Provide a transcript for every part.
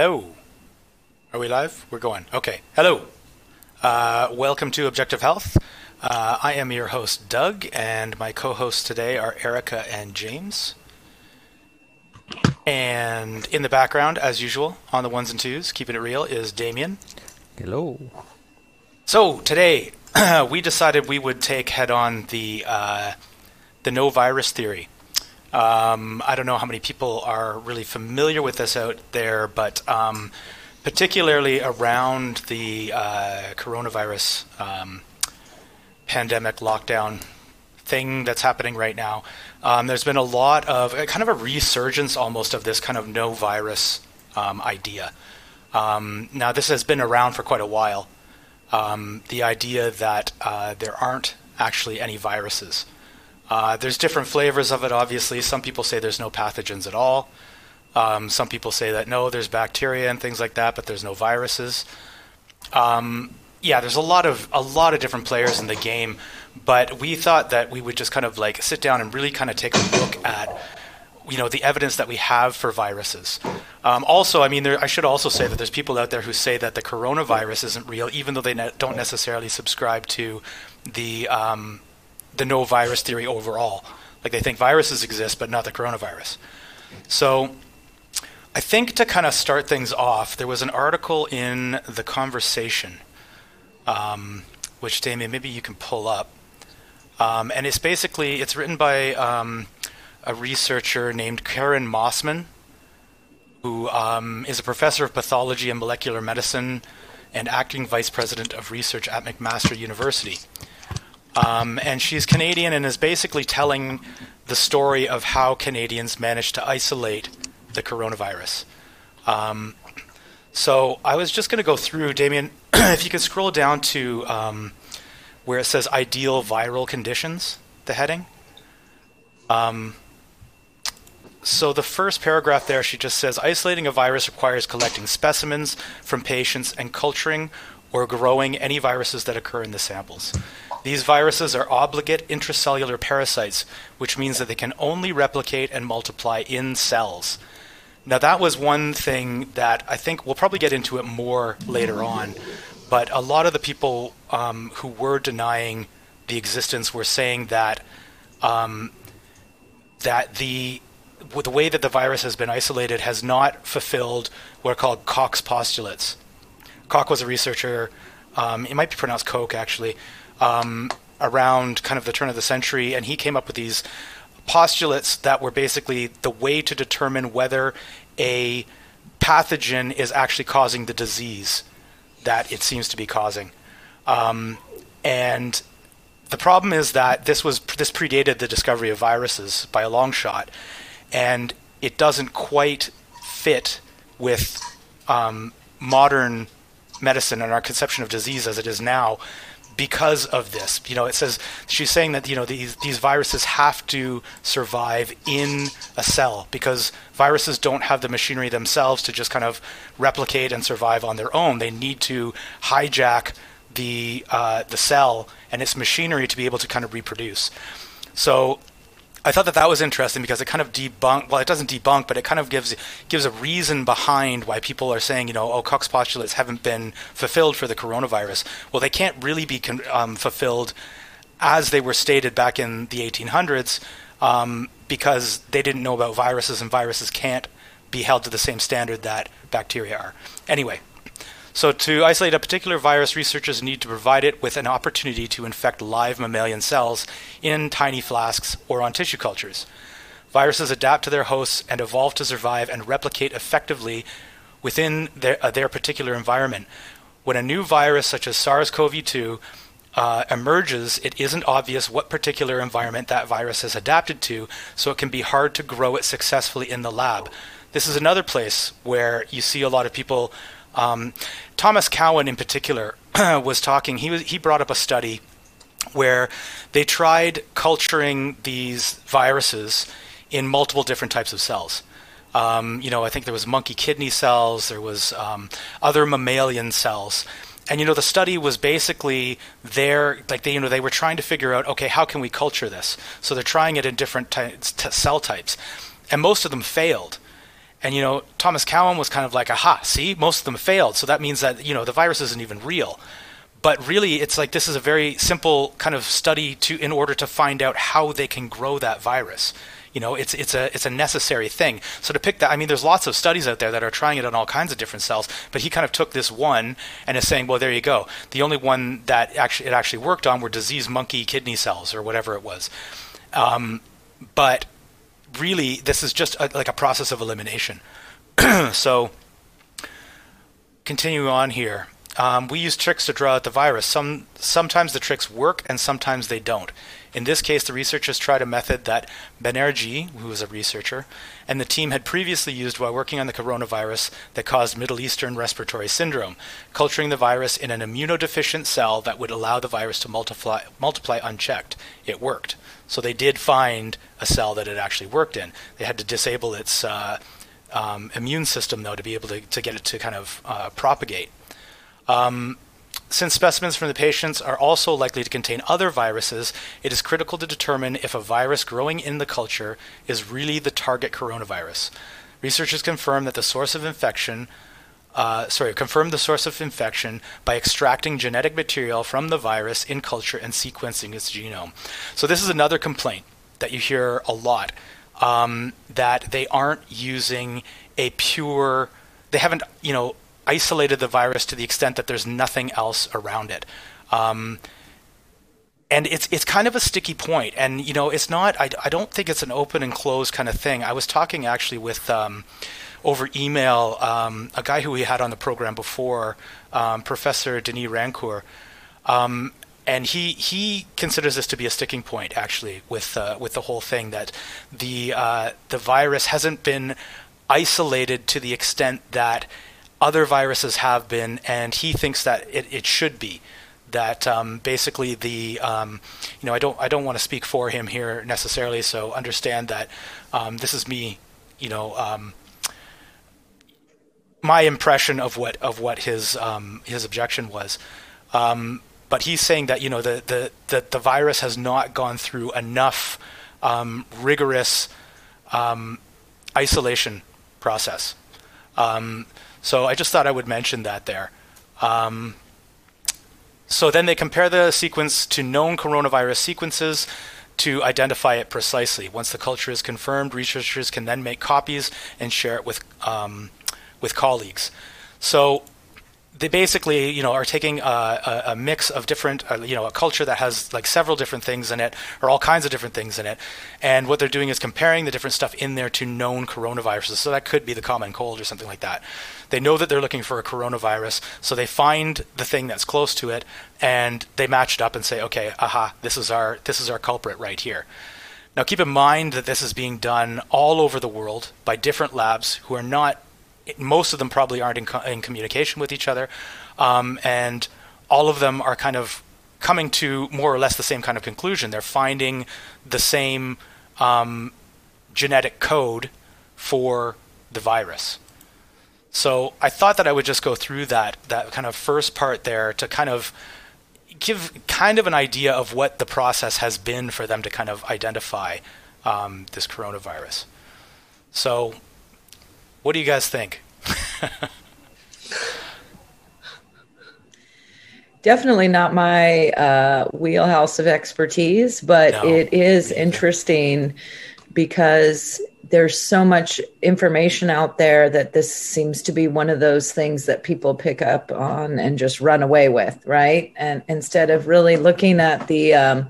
Hello. Are we live? We're going. Okay. Hello. Uh, welcome to Objective Health. Uh, I am your host, Doug, and my co hosts today are Erica and James. And in the background, as usual, on the ones and twos, keeping it real, is Damien. Hello. So today, we decided we would take head on the uh, the no virus theory. Um, I don't know how many people are really familiar with this out there, but um, particularly around the uh, coronavirus um, pandemic lockdown thing that's happening right now, um, there's been a lot of kind of a resurgence almost of this kind of no virus um, idea. Um, now, this has been around for quite a while. the idea that uh, there aren't actually any viruses. Uh, there's different flavors of it, obviously. Some people say there's no pathogens at all. Um, some people say that no, there's bacteria and things like that, but there's no viruses. Um, yeah, there's a lot of a lot of different players in the game, but we thought that we would just kind of like sit down and really kind of take a look at you know the evidence that we have for viruses. Um, also, I mean, there, I should also say that there's people out there who say that the coronavirus isn't real, even though they ne- don't necessarily subscribe to the um, the no virus theory overall. Like they think viruses exist, but not the coronavirus. So I think to kind of start things off, there was an article in The Conversation, um, which Damien, maybe you can pull up. Um, and it's basically, it's written by um, a researcher named Karen Mossman, who um, is a professor of pathology and molecular medicine and acting vice president of research at McMaster University. Um, and she's Canadian and is basically telling the story of how Canadians managed to isolate the coronavirus. Um, so I was just going to go through, Damien, if you could scroll down to um, where it says ideal viral conditions, the heading. Um, so the first paragraph there, she just says isolating a virus requires collecting specimens from patients and culturing or growing any viruses that occur in the samples. These viruses are obligate intracellular parasites, which means that they can only replicate and multiply in cells. Now, that was one thing that I think we'll probably get into it more later on, but a lot of the people um, who were denying the existence were saying that um, that the the way that the virus has been isolated has not fulfilled what are called Koch's postulates. Koch was a researcher. Um, it might be pronounced Koch actually, um, around kind of the turn of the century, and he came up with these postulates that were basically the way to determine whether a pathogen is actually causing the disease that it seems to be causing. Um, and the problem is that this was this predated the discovery of viruses by a long shot, and it doesn't quite fit with um, modern medicine and our conception of disease as it is now because of this. You know, it says she's saying that you know these these viruses have to survive in a cell because viruses don't have the machinery themselves to just kind of replicate and survive on their own. They need to hijack the uh, the cell and its machinery to be able to kind of reproduce. So I thought that that was interesting because it kind of debunk. Well, it doesn't debunk, but it kind of gives gives a reason behind why people are saying, you know, oh, Koch's postulates haven't been fulfilled for the coronavirus. Well, they can't really be um, fulfilled as they were stated back in the 1800s um, because they didn't know about viruses, and viruses can't be held to the same standard that bacteria are. Anyway, so, to isolate a particular virus, researchers need to provide it with an opportunity to infect live mammalian cells in tiny flasks or on tissue cultures. Viruses adapt to their hosts and evolve to survive and replicate effectively within their, uh, their particular environment. When a new virus, such as SARS CoV 2, uh, emerges, it isn't obvious what particular environment that virus has adapted to, so it can be hard to grow it successfully in the lab. This is another place where you see a lot of people um, Thomas Cowan, in particular, was talking. He was he brought up a study where they tried culturing these viruses in multiple different types of cells. Um, you know, I think there was monkey kidney cells, there was um, other mammalian cells, and you know, the study was basically there, like they, you know, they were trying to figure out, okay, how can we culture this? So they're trying it in different ty- t- cell types, and most of them failed. And you know, Thomas Cowan was kind of like, aha, see, most of them failed. So that means that, you know, the virus isn't even real. But really it's like this is a very simple kind of study to in order to find out how they can grow that virus. You know, it's it's a it's a necessary thing. So to pick that, I mean, there's lots of studies out there that are trying it on all kinds of different cells. But he kind of took this one and is saying, well, there you go. The only one that actually it actually worked on were diseased monkey kidney cells or whatever it was. Um, but really, this is just a, like a process of elimination. so continue on here. Um, we use tricks to draw out the virus. Some sometimes the tricks work and sometimes they don't. In this case, the researchers tried a method that Banerjee, who was a researcher, and the team had previously used while working on the coronavirus that caused Middle Eastern respiratory syndrome, culturing the virus in an immunodeficient cell that would allow the virus to multiply, multiply unchecked. It worked. So they did find a cell that it actually worked in. They had to disable its uh, um, immune system, though, to be able to, to get it to kind of uh, propagate. Um, since specimens from the patients are also likely to contain other viruses, it is critical to determine if a virus growing in the culture is really the target coronavirus. Researchers confirm that the source of infection, uh, sorry, confirm the source of infection by extracting genetic material from the virus in culture and sequencing its genome. So this is another complaint that you hear a lot um, that they aren't using a pure, they haven't, you know, isolated the virus to the extent that there's nothing else around it. Um, and it's it's kind of a sticky point, and you know it's not. I, I don't think it's an open and closed kind of thing. I was talking actually with um, over email um, a guy who we had on the program before, um, Professor Denis Rancourt, um, and he he considers this to be a sticking point actually with uh, with the whole thing that the uh, the virus hasn't been isolated to the extent that other viruses have been, and he thinks that it, it should be. That um, basically the um, you know I don't I don't want to speak for him here necessarily, so understand that um, this is me, you know, um, my impression of what of what his um, his objection was. Um, but he's saying that you know the the the, the virus has not gone through enough rigorous isolation process. Um, so I just thought I would mention that there. Um, so then they compare the sequence to known coronavirus sequences to identify it precisely. Once the culture is confirmed, researchers can then make copies and share it with um, with colleagues. So they basically, you know, are taking a, a, mix of different, uh, you know, a culture that has like several different things in it, or all kinds of different things in it, and what they're doing is comparing the different stuff in there to known coronaviruses. So that could be the common cold or something like that. They know that they're looking for a coronavirus, so they find the thing that's close to it, and they match it up and say, okay, aha, this is our this is our culprit right here. Now keep in mind that this is being done all over the world by different labs who are not most of them probably aren't in, co- in communication with each other, um, and all of them are kind of coming to more or less the same kind of conclusion. They're finding the same um, genetic code for the virus. So I thought that I would just go through that that kind of first part there to kind of give kind of an idea of what the process has been for them to kind of identify um, this coronavirus. So what do you guys think? Definitely not my uh, wheelhouse of expertise, but no. it is interesting because there's so much information out there that this seems to be one of those things that people pick up on and just run away with, right? And instead of really looking at the um,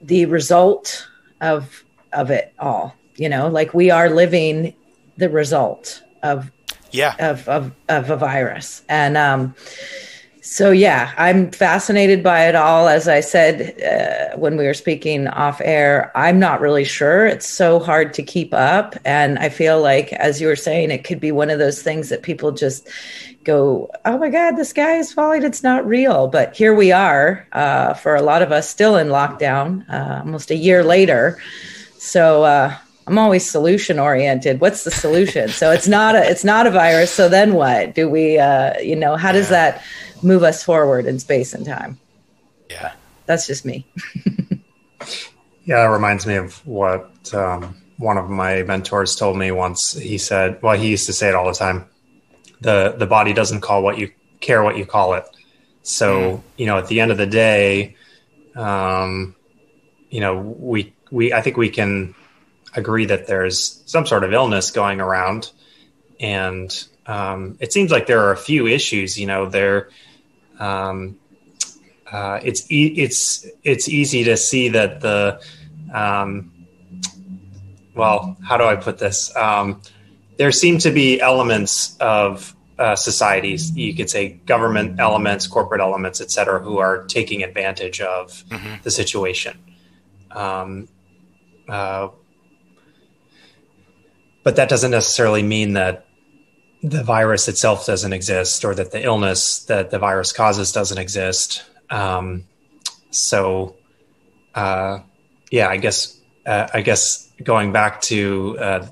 the result of of it all, you know, like we are living the result of yeah. of of, of a virus. And um so yeah i'm fascinated by it all. As i said uh, when we were speaking off air i'm not really sure. It's so hard to keep up. And i feel like as you were saying it could be one of those things that people just go oh my god the sky is falling. It's not real. But here we are uh, for a lot of us still in lockdown uh, almost a year later. So uh, I'm always solution oriented. What's the solution? so it's not a it's not a virus. So then what? Do we uh, you know, how does yeah. that move us forward in space and time? Yeah. That's just me. yeah, it reminds me of what um, one of my mentors told me once. He said, well, he used to say it all the time. The the body doesn't call what you care what you call it. So mm. you know, at the end of the day, um, you know, we we I think we can agree that there's some sort of illness going around, and um, it seems like there are a few issues. You know, there. Um, uh, it's e- it's it's easy to see that the um, well, how do I put this? Um, there seem to be elements of uh, societies, you could say government elements, corporate elements, et cetera, who are taking advantage of mm-hmm. the situation. Um, uh, but that doesn't necessarily mean that the virus itself doesn't exist or that the illness that the virus causes doesn't exist. Um, so, uh, yeah, I guess uh, I guess going back to uh,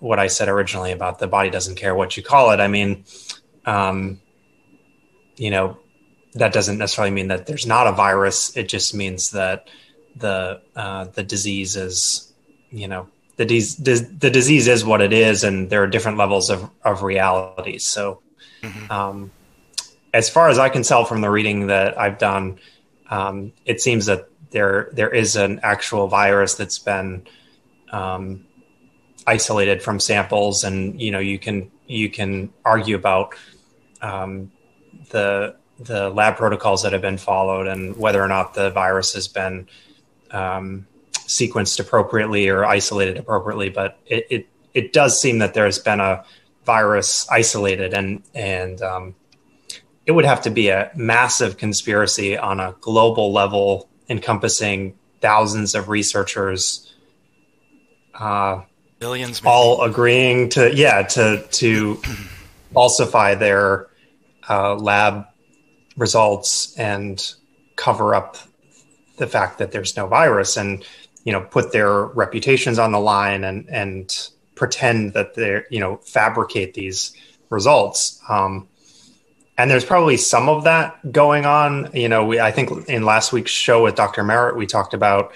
what I said originally about the body doesn't care what you call it. I mean, um, you know, that doesn't necessarily mean that there's not a virus. It just means that the uh, the disease is, you know, the, the disease is what it is, and there are different levels of of reality. So, mm-hmm. um, as far as I can tell from the reading that I've done, um, it seems that there there is an actual virus that's been um, isolated from samples, and you know you can you can argue about um, the the lab protocols that have been followed and whether or not the virus has been um, sequenced appropriately or isolated appropriately. But it, it, it does seem that there has been a virus isolated and and um, it would have to be a massive conspiracy on a global level encompassing thousands of researchers uh, billions all agreeing to yeah to to falsify their uh, lab results and cover up the fact that there's no virus and you know put their reputations on the line and and pretend that they're you know fabricate these results um, and there's probably some of that going on. You know, we, I think in last week's show with Dr. Merritt, we talked about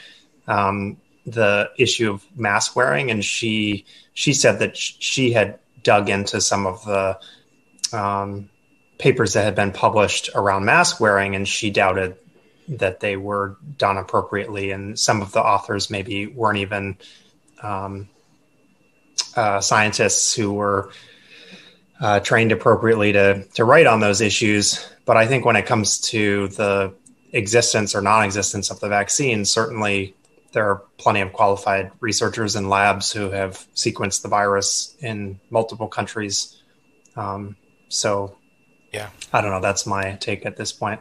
um, the issue of mask wearing, and she she said that she had dug into some of the um, papers that had been published around mask wearing, and she doubted that they were done appropriately, and some of the authors maybe weren't even um, uh, scientists who were uh, trained appropriately to to write on those issues. But I think when it comes to the existence or non-existence of the vaccine, certainly there are plenty of qualified researchers and labs who have sequenced the virus in multiple countries. Um, so, yeah, I don't know. That's my take at this point.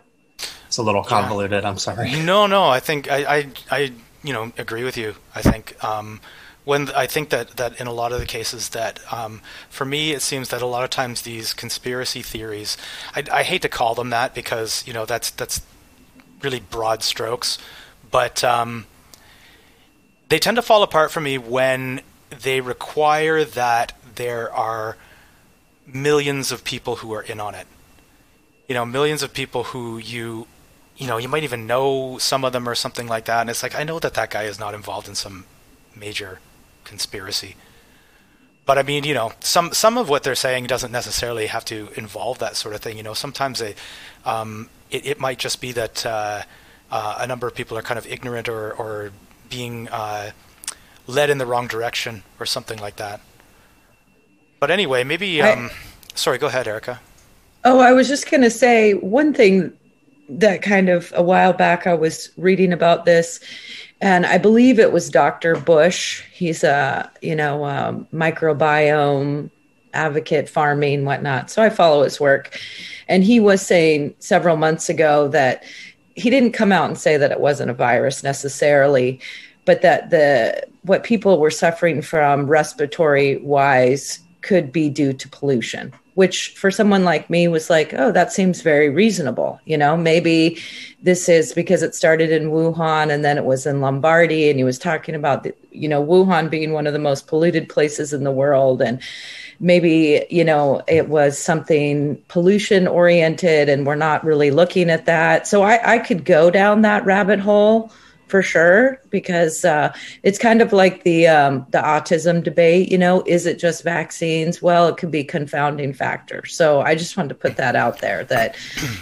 It's a little convoluted. Yeah. I'm sorry. No, no. I think I, I, I, you know, agree with you. I think um, when I think that, that in a lot of the cases that um, for me it seems that a lot of times these conspiracy theories I, I, hate to call them that because you know that's that's really broad strokes but um, they tend to fall apart for me when they require that there are millions of people who are in on it you know millions of people who you you know you might even know some of them or something like that and it's like I know that that guy is not involved in some major conspiracy. But I mean, you know, some some of what they're saying doesn't necessarily have to involve that sort of thing. You know, sometimes they, um, it, it might just be that uh, uh, a number of people are kind of ignorant or or being uh, led in the wrong direction or something like that. But anyway, maybe. Um, I, sorry, go ahead, Erica. Oh, I was just going to say one thing that kind of a while back I was reading about this and I believe it was Dr. Bush. He's a you know a microbiome advocate, farming, whatnot. So I follow his work, and he was saying several months ago that he didn't come out and say that it wasn't a virus necessarily, but that the what people were suffering from respiratory wise could be due to pollution which for someone like me was like, oh, that seems very reasonable. You know, maybe this is because it started in Wuhan and then it was in Lombardy. And he was talking about, the, you know, Wuhan being one of the most polluted places in the world. And maybe, you know, it was something pollution oriented and we're not really looking at that. So I, I could go down that rabbit hole for sure. Because uh, it's kind of like the um, the autism debate. You know, is it just vaccines? Well, it could be confounding factor. So I just wanted to put that out there that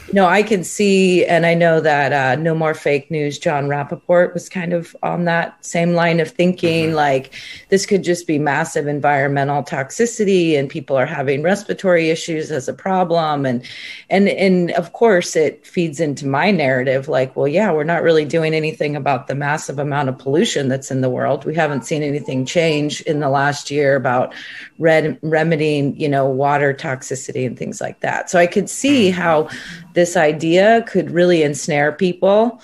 you know I can see, and I know that uh, no more fake news. John Rappoport was kind of on that same line of thinking, mm-hmm. like this could just be massive environmental toxicity, and people are having respiratory issues as a problem, and and and of course it feeds into my narrative, like, well, yeah, we're not really doing anything about the massive amount amount of pollution that's in the world. We haven't seen anything change in the last year about red, remedying, you know, water toxicity and things like that. So I could see how this idea could really ensnare people.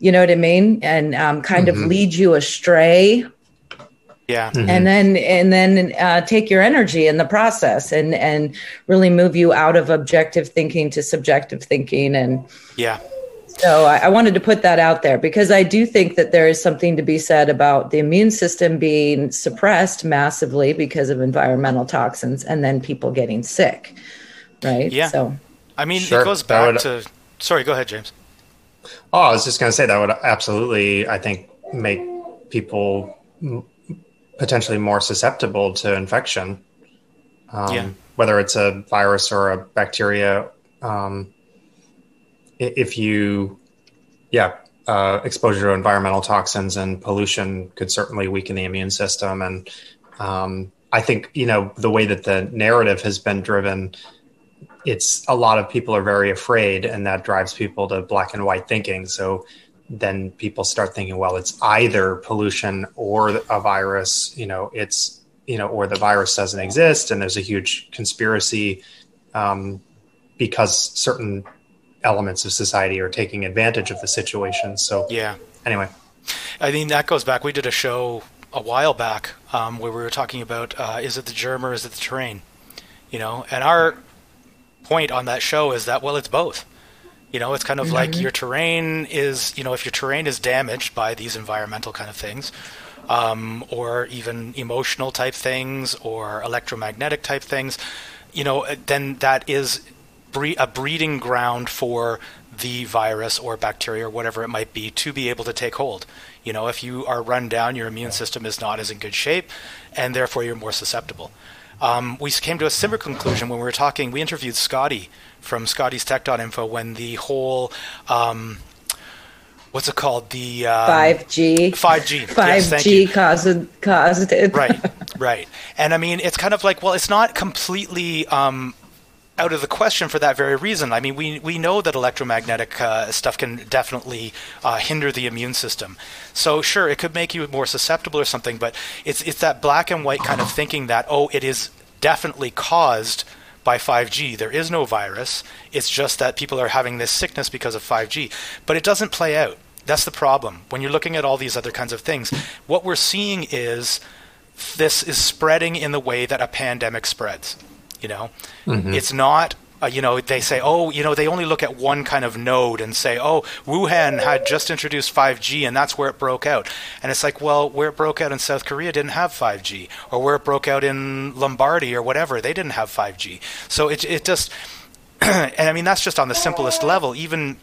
You know what I mean? And um, kind mm-hmm. of lead you astray yeah mm-hmm. and then and then uh, take your energy in the process and and really move you out of objective thinking to subjective thinking and yeah so I, I, wanted to put that out there because I do think that there is something to be said about the immune system being suppressed massively because of environmental toxins and then people getting sick. Right. Yeah. So I mean, sure. it goes back would, to. Sorry, go ahead, James. Oh, I was just going to say that would absolutely, I think, make people potentially more susceptible to infection. Um, yeah. Whether it's a virus or a bacteria. Um, if you, yeah, uh, exposure to environmental toxins and pollution could certainly weaken the immune system. And um, I think, you know, the way that the narrative has been driven, it's a lot of people are very afraid, and that drives people to black and white thinking. So then people start thinking, well, it's either pollution or a virus, you know, it's, you know, or the virus doesn't exist, and there's a huge conspiracy um, because certain elements of society are taking advantage of the situation. So yeah. Anyway, I mean that goes back. We did a show a while back um, where we were talking about uh, is it the germ or is it the terrain? You know, and our point on that show is that well, it's both. You know, it's kind of mm-hmm. like your terrain is, you know, if your terrain is damaged by these environmental kind of things, um, or even emotional type things, or electromagnetic type things, you know, then that is bre- a breeding ground for the virus or bacteria or whatever it might be to be able to take hold. You know, if you are run down, your immune system is not as in good shape, and therefore you're more susceptible. Um, we came to a similar conclusion when we were talking. We interviewed Scotty from Scotty's Tech.info when the whole um, what's it called? The five G. Five G. Five G caused caused it. right, right. And I mean, it's kind of like well, it's not completely um, out of the question for that very reason. I mean, we we know that electromagnetic uh, stuff can definitely uh, hinder the immune system. So sure, it could make you more susceptible or something, but it's it's that black and white kind of thinking that oh, it is definitely caused by 5G. There is no virus. It's just that people are having this sickness because of 5G. But it doesn't play out. That's the problem. When you're looking at all these other kinds of things, what we're seeing is this is spreading in the way that a pandemic spreads. You know, mm-hmm. it's not uh, you know, they say, oh, you know, they only look at one kind of node and say, oh, Wuhan had just introduced 5G and that's where it broke out. And it's like, well, where it broke out in South Korea didn't have 5G, or where it broke out in Lombardy or whatever, they didn't have 5G. So it, it just, and I mean, that's just on the simplest level. Even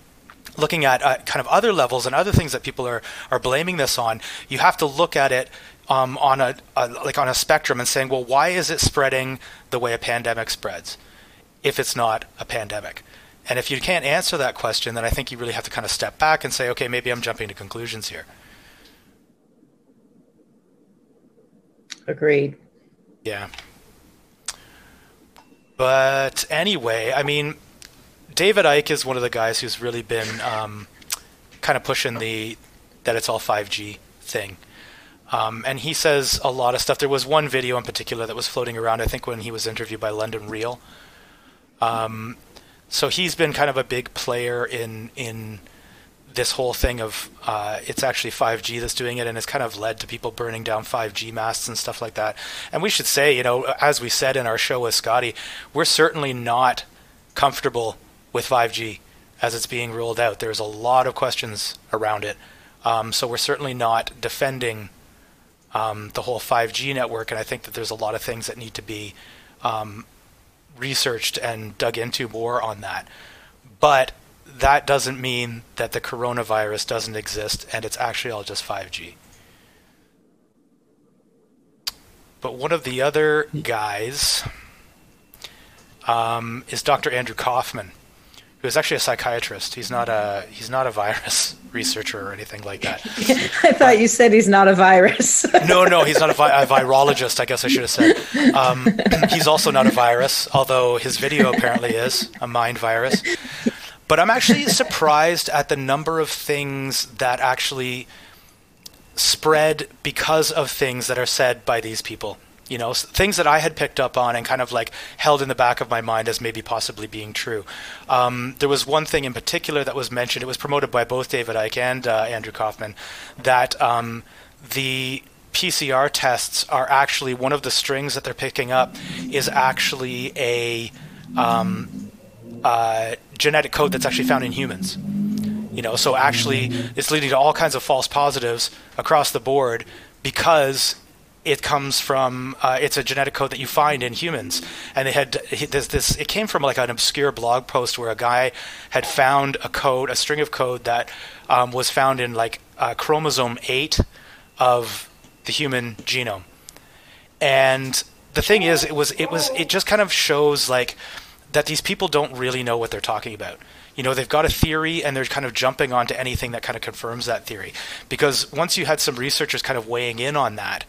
looking at uh, kind of other levels and other things that people are, are blaming this on, you have to look at it um, on a, a, like on a spectrum and saying, well, why is it spreading the way a pandemic spreads if it's not a pandemic? And if you can't answer that question, then I think you really have to kind of step back and say, okay, maybe I'm jumping to conclusions here. Agreed. Yeah. But anyway, I mean, David Icke is one of the guys who's really been um, kind of pushing the that it's all 5G thing. Um, and he says a lot of stuff. There was one video in particular that was floating around, I think, when he was interviewed by London Real. Um, so he's been kind of a big player in in this whole thing of uh, it's actually 5G that's doing it, and it's kind of led to people burning down 5G masts and stuff like that. And we should say, you know, as we said in our show with Scotty, we're certainly not comfortable with 5G as it's being rolled out. There's a lot of questions around it. Um, so we're certainly not defending um, the whole 5G network, and I think that there's a lot of things that need to be um, researched and dug into more on that. But that doesn't mean that the coronavirus doesn't exist and it's actually all just 5G. But one of the other guys um, is Dr. Andrew Kaufman, who is actually a psychiatrist. He's not a he's not a virus researcher or anything like that. I thought you said he's not a virus. no, no, he's not a, vi- a, virologist. I guess I should have said. Um, he's also not a virus, although his video apparently is a mind virus. But I'm actually surprised at the number of things that actually spread because of things that are said by these people you know things that I had picked up on and kind of like held in the back of my mind as maybe possibly being true. Um, there was one thing in particular that was mentioned. It was promoted by both David Icke and uh, Andrew Kaufman that um, the PCR tests are actually one of the strings that they're picking up is actually a um, uh, genetic code that's actually found in humans. You know, so actually it's leading to all kinds of false positives across the board because it comes from uh, it's a genetic code that you find in humans. And they had this, this it came from like an obscure blog post where a guy had found a code a string of code that um, was found in like uh, chromosome 8 of the human genome. And the thing is it was it was it just kind of shows like that these people don't really know what they're talking about. You know they've got a theory and they're kind of jumping onto anything that kind of confirms that theory. Because once you had some researchers kind of weighing in on that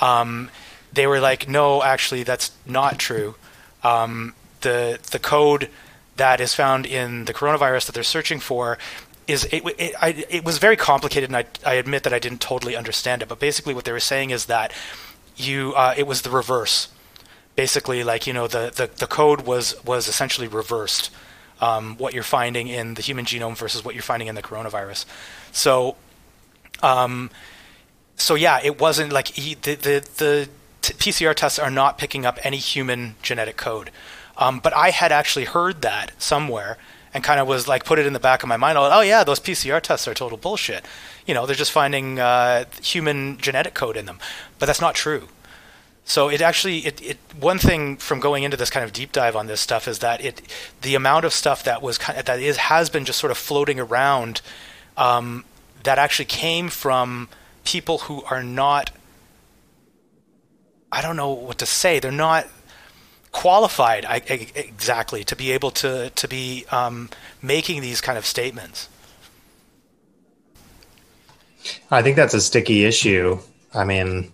um, they were like, no, actually, that's not true. Um, the the code that is found in the coronavirus that they're searching for is it, it, I, it was very complicated, and I, I admit that I didn't totally understand it. But basically, what they were saying is that you uh, it was the reverse. Basically, like you know, the, the, the code was was essentially reversed. Um, what you're finding in the human genome versus what you're finding in the coronavirus. So, um, so yeah, it wasn't like he, the the, the t- PCR tests are not picking up any human genetic code. Um, but I had actually heard that somewhere and kind of was like put it in the back of my mind. Oh yeah, those PCR tests are total bullshit. You know, they're just finding uh, human genetic code in them, but that's not true. So it actually it, it one thing from going into this kind of deep dive on this stuff is that it the amount of stuff that was kind of, that is has been just sort of floating around um, that actually came from people who are not I don't know what to say. They're not qualified I, I, exactly to be able to to be um, making these kind of statements. I think that's a sticky issue. I mean,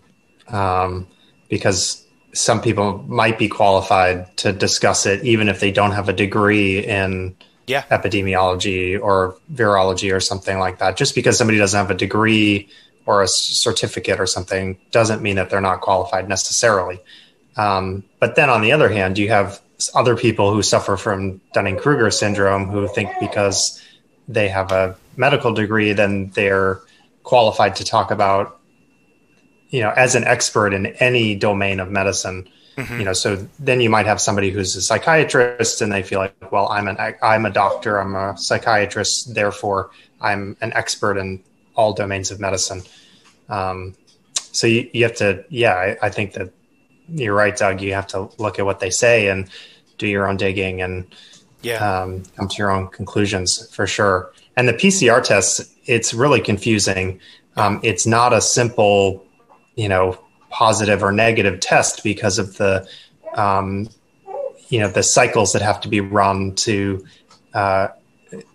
um, because some people might be qualified to discuss it, even if they don't have a degree in yeah. epidemiology or virology or something like that. Just because somebody doesn't have a degree or a certificate or something doesn't mean that they're not qualified necessarily. Um, but then on the other hand, you have other people who suffer from Dunning Kruger syndrome who think because they have a medical degree, then they're qualified to talk about, you know, as an expert in any domain of medicine. Mm-hmm. You know, so then you might have somebody who's a psychiatrist and they feel like, well, I'm an I'm a doctor, I'm a psychiatrist, therefore I'm an expert in all domains of medicine. Um, so you, you, have to, yeah, I, I, think that you're right, Doug. You have to look at what they say and do your own digging and yeah. um, come to your own conclusions for sure. And the PCR tests, it's really confusing. Um, it's not a simple, you know, positive or negative test because of the, um, you know, the cycles that have to be run to uh,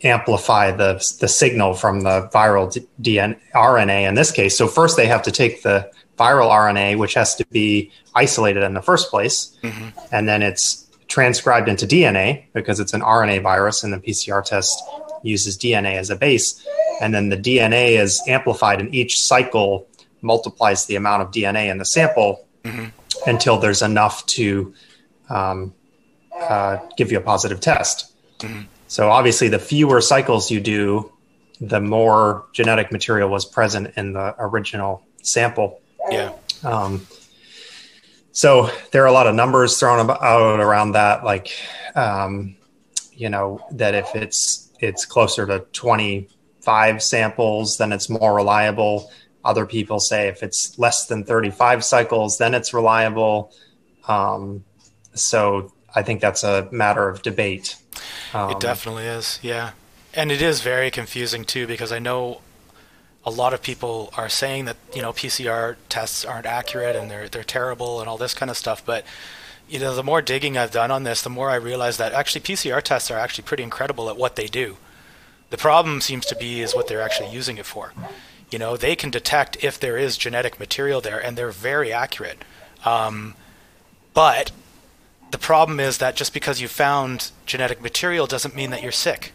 amplify the the signal from the viral DNA, RNA in this case. So first they have to take the viral RNA, which has to be isolated in the first place, mm-hmm. and then it's transcribed into DNA because it's an RNA virus, and the PCR test uses DNA as a base, and then the DNA is amplified, and each cycle multiplies the amount of DNA in the sample mm-hmm. until there's enough to um, uh, give you a positive test. Mm-hmm. So obviously, the fewer cycles you do, the more genetic material was present in the original sample. Yeah. Um, so there are a lot of numbers thrown out around that, like, um, you know, that if it's it's closer to 25 samples, then it's more reliable. Other people say if it's less than 35 cycles, then it's reliable. Um, so I think that's a matter of debate. Um, it definitely is, yeah. and it is very confusing too because I know a lot of people are saying that you know PCR tests aren't accurate and they're they're terrible and all this kind of stuff. But you know, the more digging I've done on this, the more I realize that actually PCR tests are actually pretty incredible at what they do. The problem seems to be is what they're actually using it for. You know, they can detect if there is genetic material there, and they're very accurate. Um, but the problem is that just because you found genetic material doesn't mean that you're sick.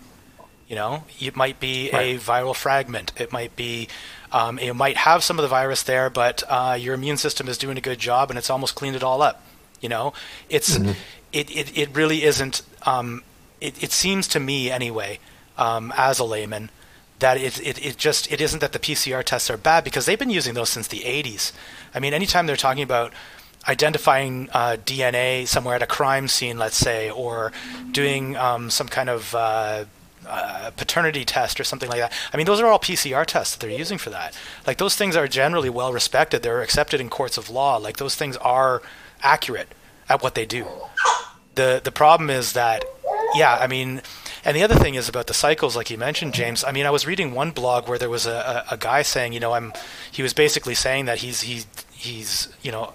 You know, it might be right. a viral fragment. It might be, um, it might have some of the virus there, but uh, your immune system is doing a good job and it's almost cleaned it all up. You know, it's mm-hmm. it, it it really isn't. Um, it it seems to me anyway, um, as a layman, that it, it it just it isn't that the PCR tests are bad because they've been using those since the 80s. I mean, anytime they're talking about identifying uh, DNA somewhere at a crime scene, let's say, or doing um, some kind of uh, uh, paternity test or something like that. I mean, those are all PCR tests that they're using for that. Like those things are generally well respected. They're accepted in courts of law. Like those things are accurate at what they do. the The problem is that, yeah, I mean. And the other thing is about the cycles, like you mentioned, James. I mean, I was reading one blog where there was a, a, a guy saying, you know, I'm. He was basically saying that he's he he's you know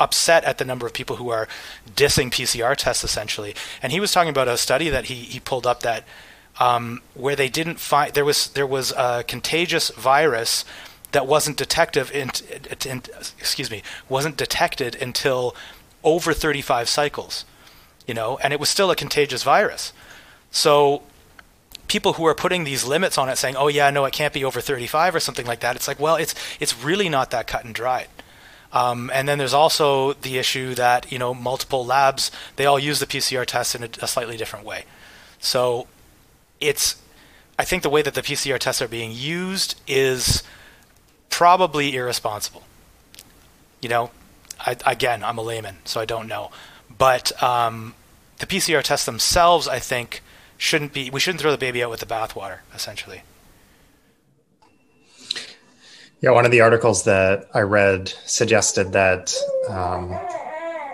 upset at the number of people who are dissing PCR tests essentially. And he was talking about a study that he, he pulled up that um, where they didn't find there was there was a contagious virus that wasn't detective in, in, excuse me wasn't detected until over 35 cycles you know and it was still a contagious virus so people who are putting these limits on it saying oh yeah no it can't be over 35 or something like that it's like well it's it's really not that cut and dried um, and then there's also the issue that you know multiple labs they all use the PCR test in a, a, slightly different way. So it's I think the way that the PCR tests are being used is probably irresponsible. You know, I, again, I'm a layman, so I don't know, but um, the PCR tests themselves, I think, shouldn't be. We shouldn't throw the baby out with the bathwater, essentially. Yeah, one of the articles that I read suggested that um,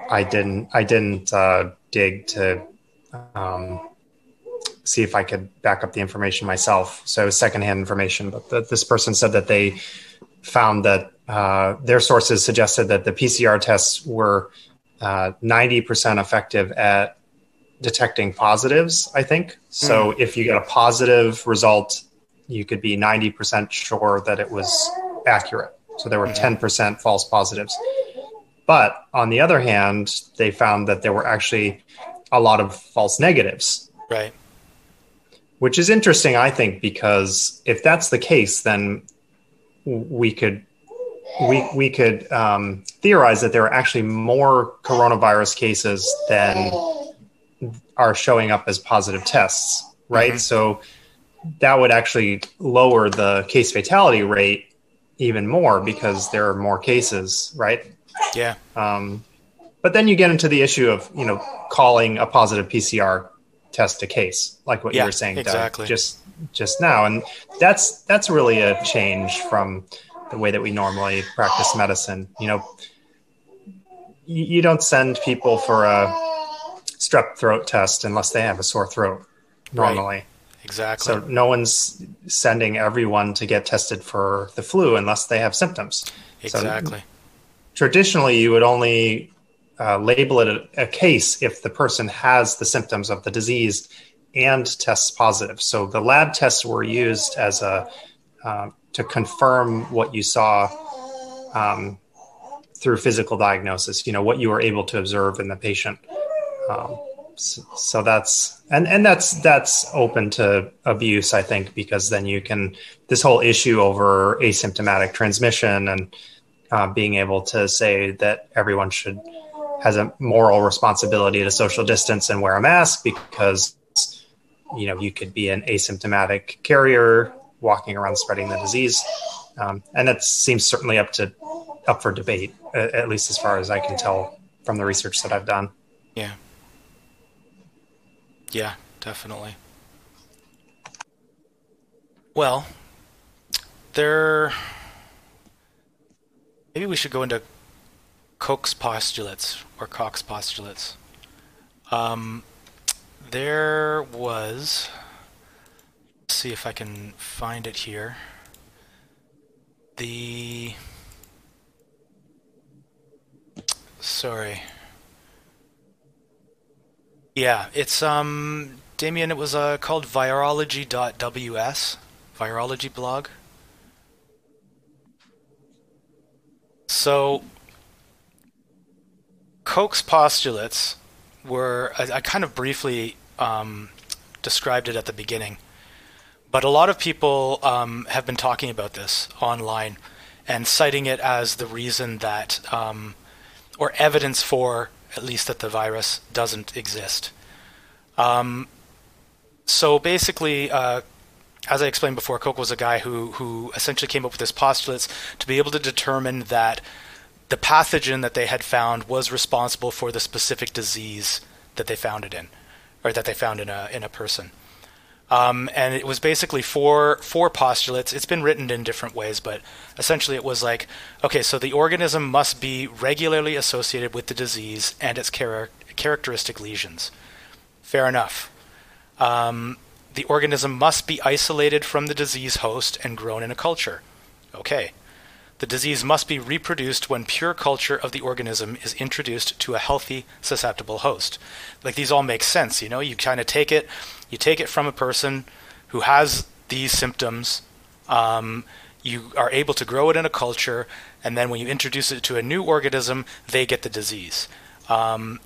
I didn't I didn't uh, dig to um, see if I could back up the information myself. So it was secondhand information, but the, this person said that they found that uh, their sources suggested that the PCR tests were uh, ninety percent effective at detecting positives. I think so. Mm. If you get a positive result, you could be ninety percent sure that it was accurate. So there were 10% false positives. But on the other hand, they found that there were actually a lot of false negatives. Right. Which is interesting, I think, because if that's the case, then we could we we could um, theorize that there are actually more coronavirus cases than are showing up as positive tests, right? Mm-hmm. So that would actually lower the case fatality rate even more because there are more cases, right? Yeah. Um, but then you get into the issue of you know calling a positive PCR test a case, like what yeah, you were saying, exactly. Doug, just just now, and that's that's really a change from the way that we normally practice medicine. You know, you, you don't send people for a strep throat test unless they have a sore throat normally. Right. Exactly. So no one's sending everyone to get tested for the flu unless they have symptoms. Exactly. So traditionally, you would only uh, label it a, a, case if the person has the symptoms of the disease and tests positive. So the lab tests were used as a uh, to confirm what you saw um, through physical diagnosis. You know what you were able to observe in the patient. Um, so, that's and and that's that's open to abuse i think because then you can this whole issue over asymptomatic transmission and uh, being able to say that everyone should has a moral responsibility to social distance and wear a mask because you know you could be an asymptomatic carrier walking around spreading the disease. Um, and that seems certainly up to up for debate at least as far as i can tell from the research that i've done. Yeah yeah, definitely. Well, there. Maybe we should go into Koch's postulates or Koch's postulates. Um, there was. See if I can find it here. The sorry. Yeah, it's um Damien. It was uh, called virology.ws, virology blog. So Koch's postulates were I, I kind of briefly um, described it at the beginning, but a lot of people um, have been talking about this online and citing it as the reason that um, or evidence for at least that the virus doesn't exist. Um, so basically, uh, as I explained before, Koch was a guy who who essentially came up with his postulates to be able to determine that the pathogen that they had found was responsible for the specific disease that they found it in, or that they found in a in a person. Um, and it was basically four four postulates. It's been written in different ways, but essentially it was like, okay, so the organism must be regularly associated with the disease and its char- characteristic lesions. Fair enough. Um, the organism must be isolated from the disease host and grown in a culture. Okay. The disease must be reproduced when pure culture of the organism is introduced to a healthy, susceptible host. Like these all make sense, you know. You kind of take it, you take it from a person who has these symptoms. Um, you are able to grow it in a culture, and then when you introduce it to a new organism, they get the disease. Um,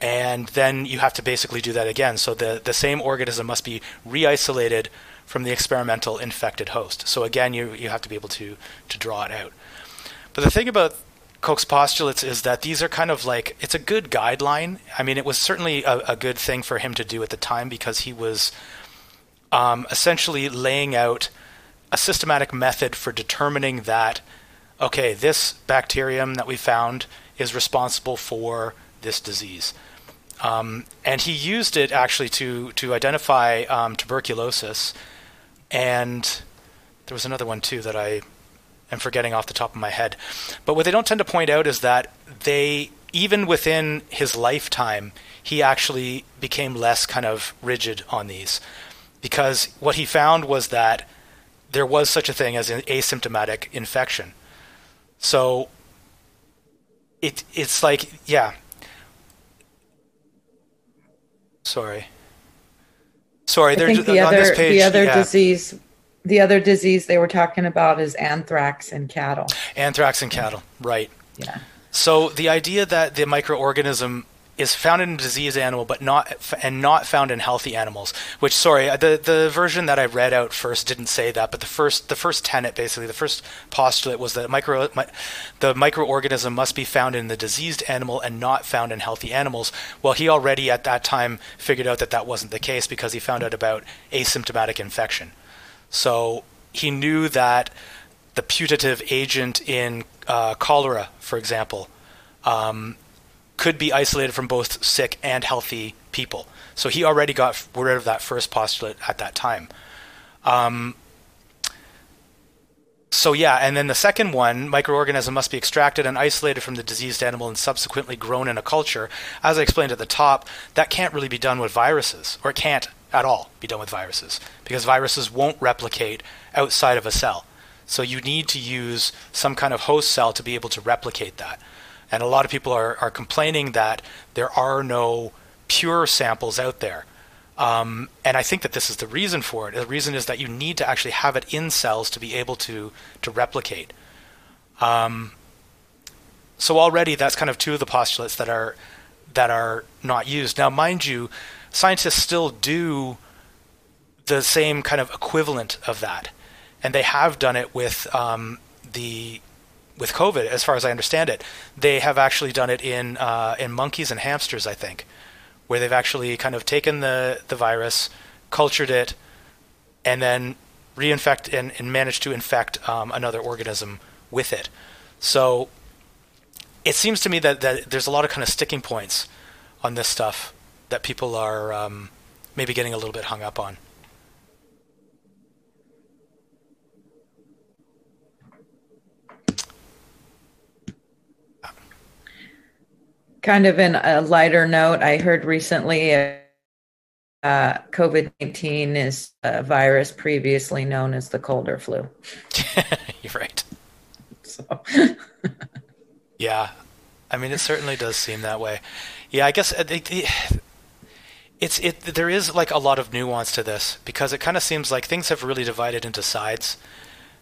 and then you have to basically do that again. So the, the same organism must be re-isolated from the experimental infected host. So again, you, you have to be able to, to draw it out. But the thing about Koch's postulates is that these are kind of like, it's a good guideline. I mean, it was certainly a, a good thing for him to do at the time because he was um, essentially laying out a systematic method for determining that, okay, this bacterium that we found is responsible for this disease. Um, and he used it actually to to identify um, tuberculosis, and there was another one too that I am forgetting off the top of my head. But what they don't tend to point out is that they even within his lifetime, he actually became less kind of rigid on these, because what he found was that there was such a thing as an asymptomatic infection. So it it's like yeah Sorry. Sorry. I think the other page, the other yeah. disease the other disease they were talking about is anthrax in cattle. Anthrax in cattle, right? Yeah. So the idea that the microorganism is found in a diseased animal, but not and not found in healthy animals. Which, sorry, uh, the the version that I read out first didn't say that, but the first the first tenet, basically, the first postulate was that micro my, the microorganism must be found in the diseased animal and not found in healthy animals. Well, he already at that time figured out that that wasn't the case because he found out about asymptomatic infection. So he knew that the putative agent in uh, cholera, for example. Um, could be isolated from both sick and healthy people. So he already got rid of that first postulate at that time. Um, so yeah, and then the second one, microorganism must be extracted and isolated from the diseased animal and subsequently grown in a culture. As I explained at the top, that can't really be done with viruses, or it can't at all be done with viruses, because viruses won't replicate outside of a cell. So you need to use some kind of host cell to be able to replicate that. And a lot of people are, are complaining that there are no pure samples out there. Um, and I think that this is the reason for it. The reason is that you need to actually have it in cells to be able to to replicate. Um, so already that's kind of two of the postulates that are that are not used. Now, mind you, scientists still do the same kind of equivalent of that, and they have done it with um, the with COVID, as far as I understand it, they have actually done it in uh, in monkeys and hamsters, I think, where they've actually kind of taken the the virus, cultured it, and then reinfect and, and managed to infect um, another organism with it. So it seems to me that, that there's a lot of kind of sticking points on this stuff that people are um, maybe getting a little bit hung up on. Kind of in a lighter note, I heard recently uh, COVID 19 is a virus previously known as the cold or flu. You're right. So. yeah. I mean, it certainly does seem that way. Yeah, I guess uh, it's it. There is like a lot of nuance to this because it kind of seems like things have really divided into sides,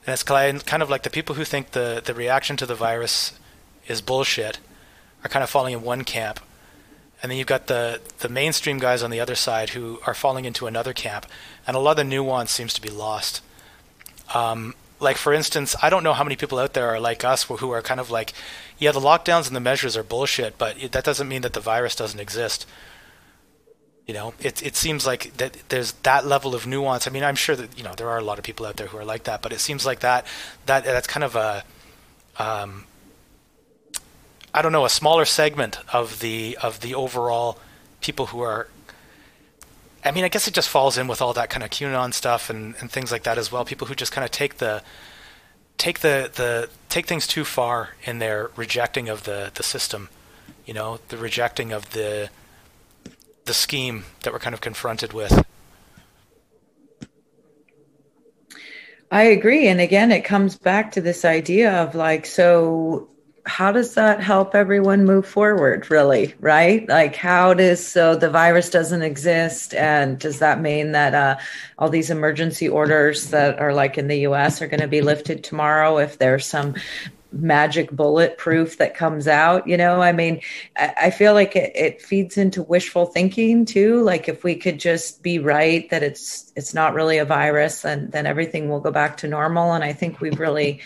and it's kind of like the people who think the the reaction to the virus is bullshit are kind of falling in one camp, and then you've got the the mainstream guys on the other side who are falling into another camp, and a lot of the nuance seems to be lost. Um, like for instance, I don't know how many people out there are like us who are kind of like, yeah, the lockdowns and the measures are bullshit, but that doesn't mean that the virus doesn't exist. You know, it it seems like that there's that level of nuance. I mean, I'm sure that you know there are a lot of people out there who are like that, but it seems like that that that's kind of a um, I don't know a smaller segment of the of the overall people who are. I mean, I guess it just falls in with all that kind of QAnon stuff and, and things like that as well. People who just kind of take the take the, the take things too far in their rejecting of the, the system, you know, the rejecting of the the scheme that we're kind of confronted with. I agree. And again, it comes back to this idea of like, so how does that help everyone move forward, really? Right? Like, how does so the virus doesn't exist? And does that mean that uh, all these emergency orders that are like in the US are going to be lifted tomorrow if there's some magic bullet proof that comes out you know i mean i, feel like it, it, feeds into wishful thinking too like if we could just be right that it's it's not really a virus then then everything will go back to normal and i think we've really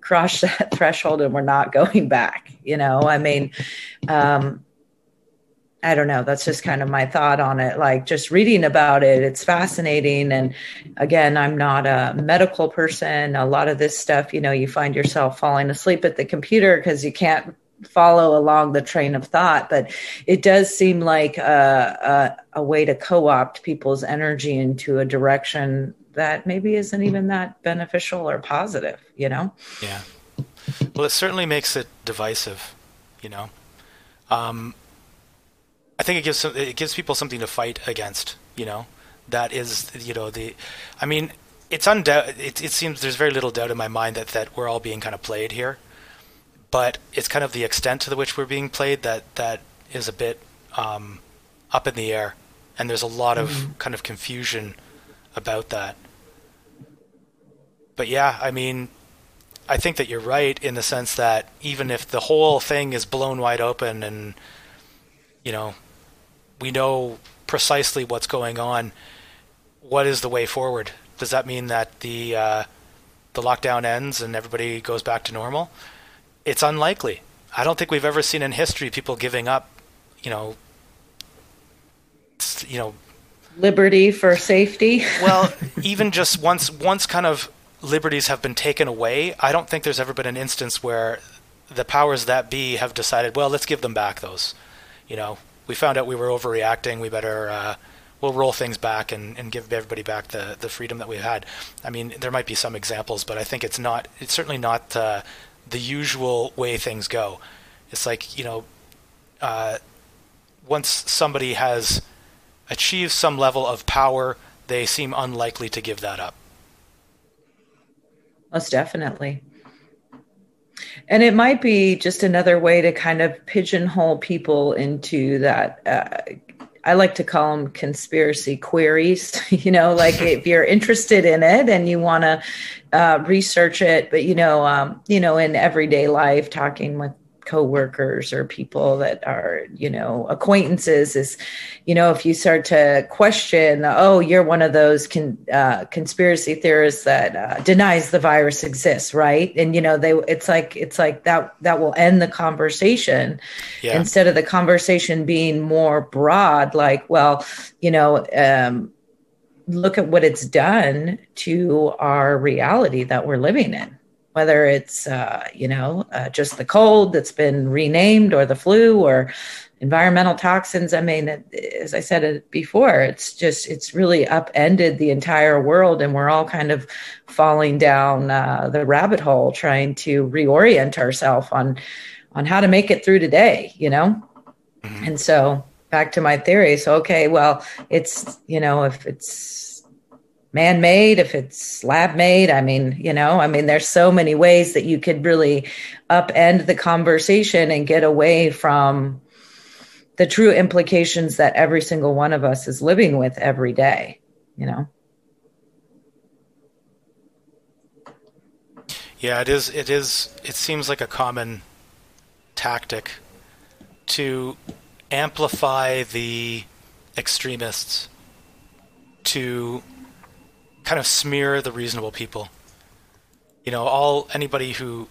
crossed that threshold and we're not going back you know i mean um I don't know. That's just kind of my thought on it. Like just reading about it, it's fascinating. And again, I'm not a medical person. A lot of this stuff, you know, you find yourself falling asleep at the computer because you can't follow along the train of thought. But it does seem like a, a, a way to co opt people's energy into a direction that maybe isn't even that beneficial or positive, you know? Yeah. Well, it certainly makes it divisive, you know? Um, I think it gives some, it gives people something to fight against. You know, that is you know the, I mean, it's undoubt. It, it seems there's very little doubt in my mind that that we're all being kind of played here, but it's kind of the extent to which we're being played that that is a bit um, up in the air, and there's a lot mm-hmm. of kind of confusion about that. But yeah, I mean, I think that you're right in the sense that even if the whole thing is blown wide open and you know we know precisely what's going on, what is the way forward? Does that mean that the uh, the lockdown ends and everybody goes back to normal? It's unlikely. I don't think we've ever seen in history people giving up, you know, you know, liberty for safety. well, even just once once kind of liberties have been taken away, I don't think there's ever been an instance where the powers that be have decided, well, let's give them back those. You know, we found out we were overreacting. We better uh, we'll roll things back and, and give everybody back the, the freedom that we've had. I mean, there might be some examples, but I think it's not. It's certainly not uh, the usual way things go. It's like you know, uh, once somebody has achieved some level of power, they seem unlikely to give that up. Most definitely. And it might be just another way to kind of pigeonhole people into that. Uh, I like to call them conspiracy queries. you know, like if you're interested in it and you want to uh, research it, but you know, um, you know, in everyday life, talking with coworkers or people that are you know acquaintances is you know if you start to question oh you're one of those con, uh, conspiracy theorists that uh, denies the virus exists right and you know they it's like it's like that that will end the conversation yeah. instead of the conversation being more broad like well you know um, look at what it's done to our reality that we're living in whether it's uh, you know uh, just the cold that's been renamed or the flu or environmental toxins i mean as i said before it's just it's really upended the entire world and we're all kind of falling down uh, the rabbit hole trying to reorient ourselves on on how to make it through today you know mm-hmm. and so back to my theory. So, okay, well, it's, you know, if it's man made, if it's lab made, I mean, you know, I mean, there's so many ways that you could really upend the conversation and get away from the true implications that every single one of us is living with every day, you know? Yeah, it is. It is. It seems like a common tactic to amplify the extremists to kind of smear the reasonable people. You know, all anybody who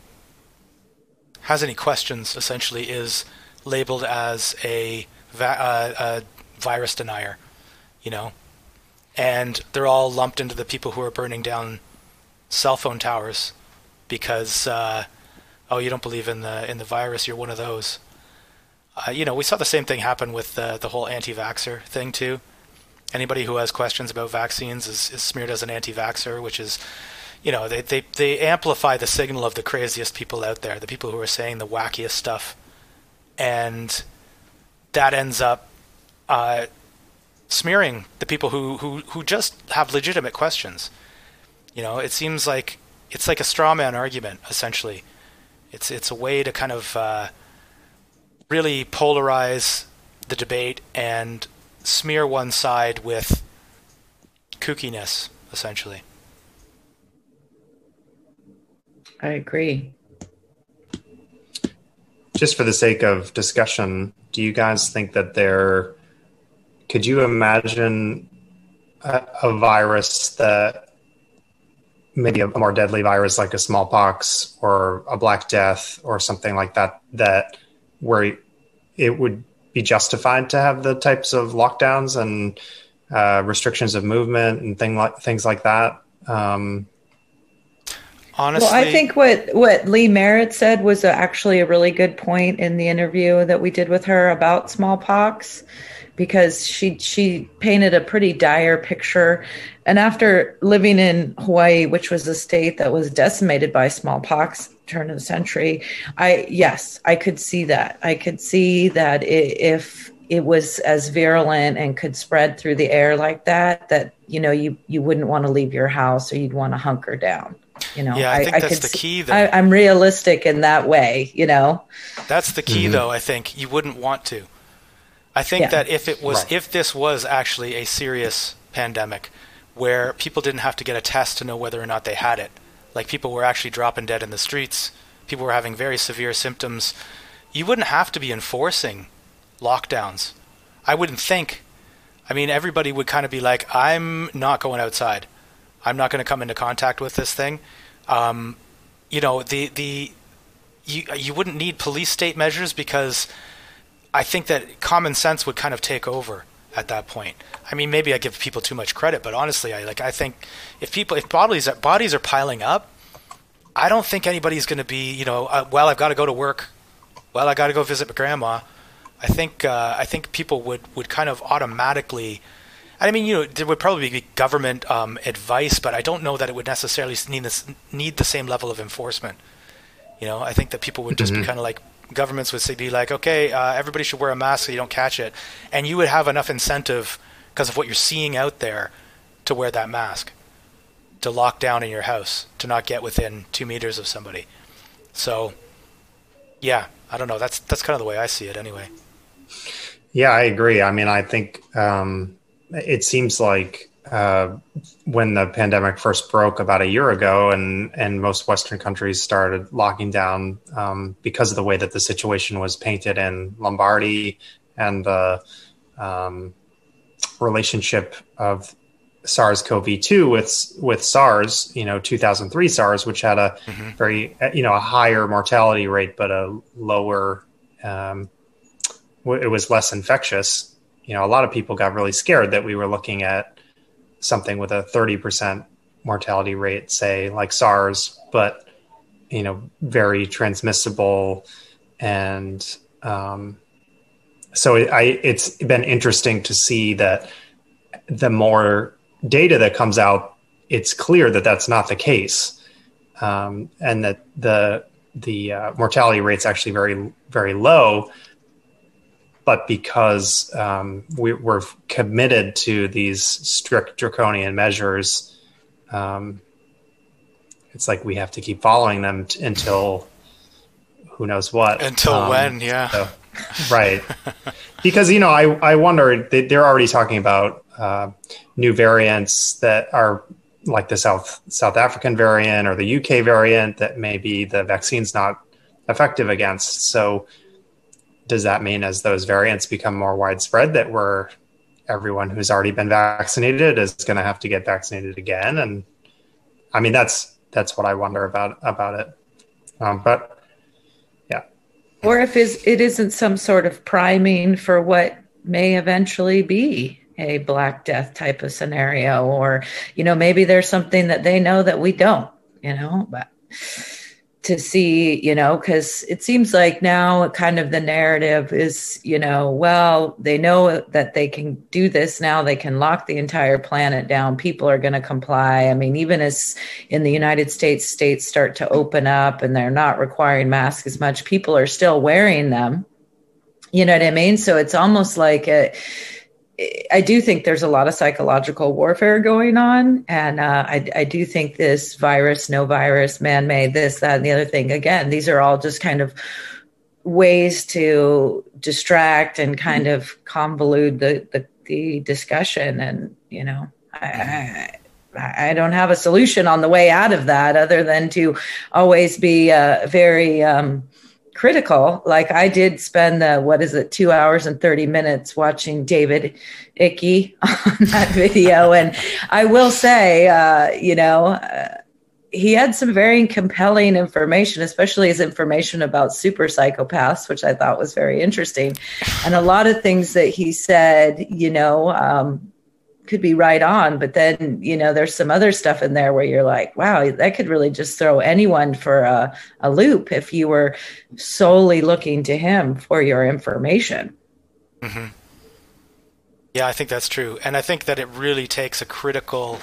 has any questions essentially is labeled as a, va- uh, a virus denier. You know, and they're all lumped into the people who are burning down cell phone towers because uh, oh you don't believe in the in the virus you're one of those uh, you know, we saw the same thing happen with uh, the whole anti-vaxxer thing too. Anybody who has questions about vaccines is, is smeared as an anti-vaxxer, which is, you know, they, they, they amplify the signal of the craziest people out there, the people who are saying the wackiest stuff. And that ends up uh, smearing the people who, who, who just have legitimate questions. You know, it seems like it's like a straw man argument, essentially. It's, it's a way to kind of uh, really polarize the debate and smear one side with kookiness, essentially. I agree. Just for the sake of discussion, do you guys think that there could you imagine a, a virus that maybe a more deadly virus like a smallpox or a black death or something like that that where it would be justified to have the types of lockdowns and uh, restrictions of movement and thing like things like that. Um, Honestly, well, I think what what Lee Merritt said was actually a really good point in the interview that we did with her about smallpox, because she she painted a pretty dire picture, and after living in Hawaii, which was a state that was decimated by smallpox, turn of the century, I yes, I could see that. I could see that if it was as virulent and could spread through the air like that, that you know you you wouldn't want to leave your house or you'd want to hunker down. You know, yeah, I, think I, that's the see, key. Though. I, am realistic in that way. You know, that's the key, mm-hmm. though. I think you wouldn't want to. I think yeah. that if it was, right. if this was actually a serious pandemic, where people didn't have to get a test to know whether or not they had it, like people were actually dropping dead in the streets, people were having very severe symptoms, you wouldn't have to be enforcing lockdowns. I wouldn't think. I mean, everybody would kind of be like, I'm not going outside. I'm not going to come into contact with this thing. Um, you know, the the you you wouldn't need police state measures because I think that common sense would kind of take over at that point. I mean, maybe I give people too much credit, but honestly, I like I think if people if bodies bodies are piling up, I don't think anybody's going to be you know uh, well I've got to go to work, well I got to go visit my grandma. I think uh, I think people would would kind of automatically. I mean, you know, there would probably be government um, advice, but I don't know that it would necessarily need this need the same level of enforcement. You know, I think that people would just mm-hmm. be kind of like governments would say, be like, okay, uh, everybody should wear a mask so you don't catch it, and you would have enough incentive because of what you're seeing out there to wear that mask, to lock down in your house, to not get within two meters of somebody. So, yeah, I don't know. That's that's kind of the way I see it, anyway. Yeah, I agree. I mean, I think um, it seems like uh, when the pandemic first broke about a year ago, and and most Western countries started locking down um, because of the way that the situation was painted in Lombardy and the um, relationship of SARS-CoV-2 with with SARS, you know, 2003 SARS, which had a mm-hmm. very you know a higher mortality rate but a lower, um, it was less infectious. You know, a lot of people got really scared that we were looking at something with a 30% mortality rate, say like SARS, but you know, very transmissible. And um, so it, I, it's been interesting to see that the more data that comes out, it's clear that that's not the case, um, and that the the uh, mortality rate's actually very very low. But because um, we, are committed to these strict draconian measures, um, it's like we have to keep following them t- until who knows what. Until um, when? Yeah. So, right. because you know, I I wonder they, are already talking about uh, new variants that are like the South South African variant or the UK variant that maybe the vaccine's not effective against. So does that mean as those variants become more widespread that we're everyone who's already been vaccinated is going to have to get vaccinated again? And I mean that's that's what I wonder about about it. Um, but yeah, or if it isn't some sort of priming for what may eventually be a black death type of scenario or you know maybe there's something that they know that we don't you know but to see you know because it seems like now kind of the narrative is you know well they know that they can do this. Now they can lock the entire planet down. People are going to comply. I mean even as in the united states states start to open up and they're not requiring masks as much people are still wearing them. You know what i mean? So it's almost like a I do think there's a lot of psychological warfare going on. And uh, I, I, do think this virus, no virus, man made, this, that, and the other thing, again, these are all just kind of ways to distract and kind of convolute the, the, the, discussion. And, you know, I, I, I, don't have a solution on the way out of that other than to always be uh, very, um, critical. Like I did spend the what is it, two hours and thirty minutes watching David Icke on that video, and I will say, uh, you know. Uh, he had some very compelling information, especially his information about super psychopaths, which I thought was very interesting. And a lot of things that he said, you know, um, could be right on but then you know there's some other stuff in there where you're like wow that could really just throw anyone for a, a loop if you were solely looking to him for your information. Mm-hmm. yeah i think that's true. And i think that it really takes a critical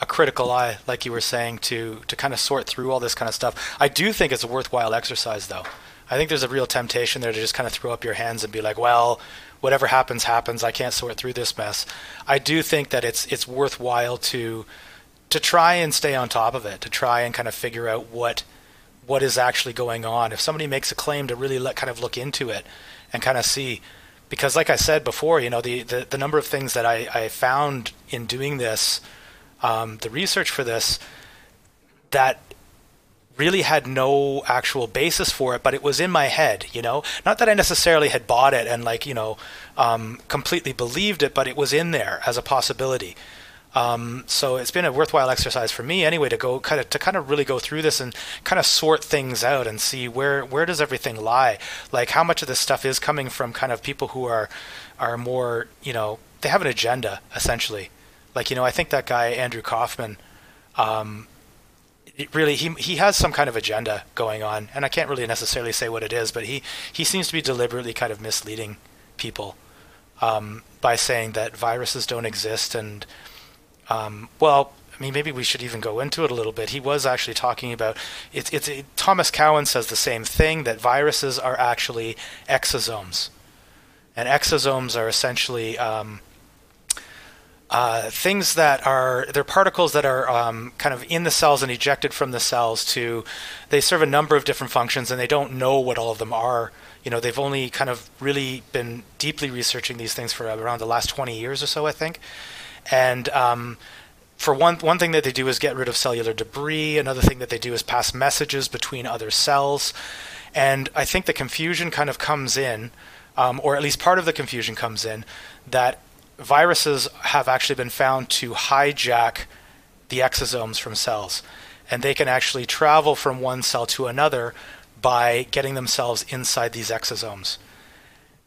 a critical eye like you were saying to to kind of sort through all this kind of stuff. I do think it's a worthwhile exercise though. I think there's a real temptation there to just kind of throw up your hands and be like well whatever happens happens. I can't sort through this mess. I do think that it's it's worthwhile to to try and stay on top of it, to try and kind of figure out what what is actually going on. If somebody makes a claim, to really let, kind of look into it and kind of see, because like I said before, you know, the the, the number of things that I, I found in doing this, um, the research for this, that really had no actual basis for it, but it was in my head, you know. Not that I necessarily had bought it and like you know um, completely believed it, but it was in there as a possibility. Um, so it's been a worthwhile exercise for me anyway to go kind of to kind of really go through this and kind of sort things out and see where where does everything lie like how much of this stuff is coming from kind of people who are are more you know they have an agenda essentially like you know I think that guy Andrew Kaufman um, really he he has some kind of agenda going on, and I can't really necessarily say what it is, but he he seems to be deliberately kind of misleading people um, by saying that viruses don't exist, and um, well. I mean, maybe we should even go into it a little bit. He was actually talking about it's. It's it, Thomas Cowan says the same thing that viruses are actually exosomes, and exosomes are essentially um, uh, things that are they're particles that are um, kind of in the cells and ejected from the cells to they serve a number of different functions and they don't know what all of them are. You know they've only kind of really been deeply researching these things for around the last 20 years or so i think. And um, for one one thing that they do is get rid of cellular debris. Another thing that they do is pass messages between other cells. And i think the confusion kind of comes in um, or at least part of the confusion comes in that viruses have actually been found to hijack the exosomes from cells. And they can actually travel from one cell to another by getting themselves inside these exosomes.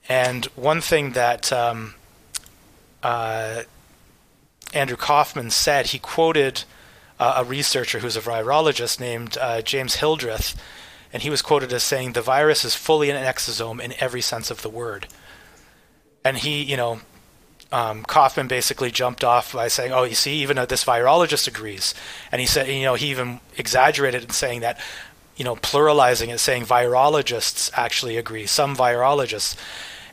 And one thing that um, uh, Andrew Kaufman said, he quoted uh, a researcher who's a virologist named uh, James Hildreth, and he was quoted as saying, The virus is fully an exosome in every sense of the word. And he, you know, um, Kaufman basically jumped off by saying, "Oh, you see, even this virologist agrees," and he said, you know, he even exaggerated in saying that, you know, pluralizing it, saying virologists actually agree, some virologists,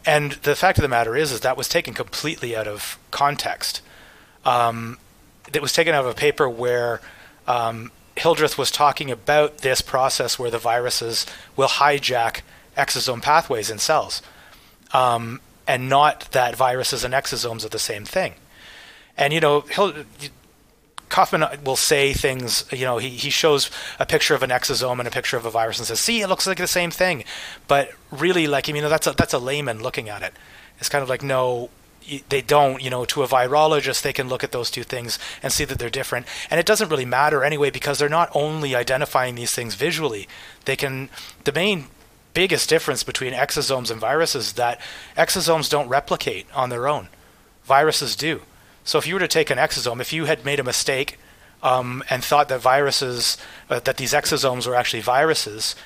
And the fact of the matter is, is that was taken completely out of context. Um, it was taken out of a paper where um, Hildreth was talking about this process where the viruses will hijack exosome pathways in cells, um, and not that viruses and exosomes are the same thing. And you know, Kaufman will say things, you know, he, he shows a picture of an exosome and a picture of a virus and says, see, it looks like the same thing. But really, like, I mean, that's a, that's a layman looking at it. It's kind of like, no, they don't, you know, to a virologist, they can look at those two things and see that they're different. And it doesn't really matter anyway because they're not only identifying these things visually. They can, the main biggest difference between exosomes and viruses is that exosomes don't replicate on their own. Viruses do. So if you were to take an exosome, if you had made a mistake um, and thought that viruses, uh, that these exosomes were actually viruses,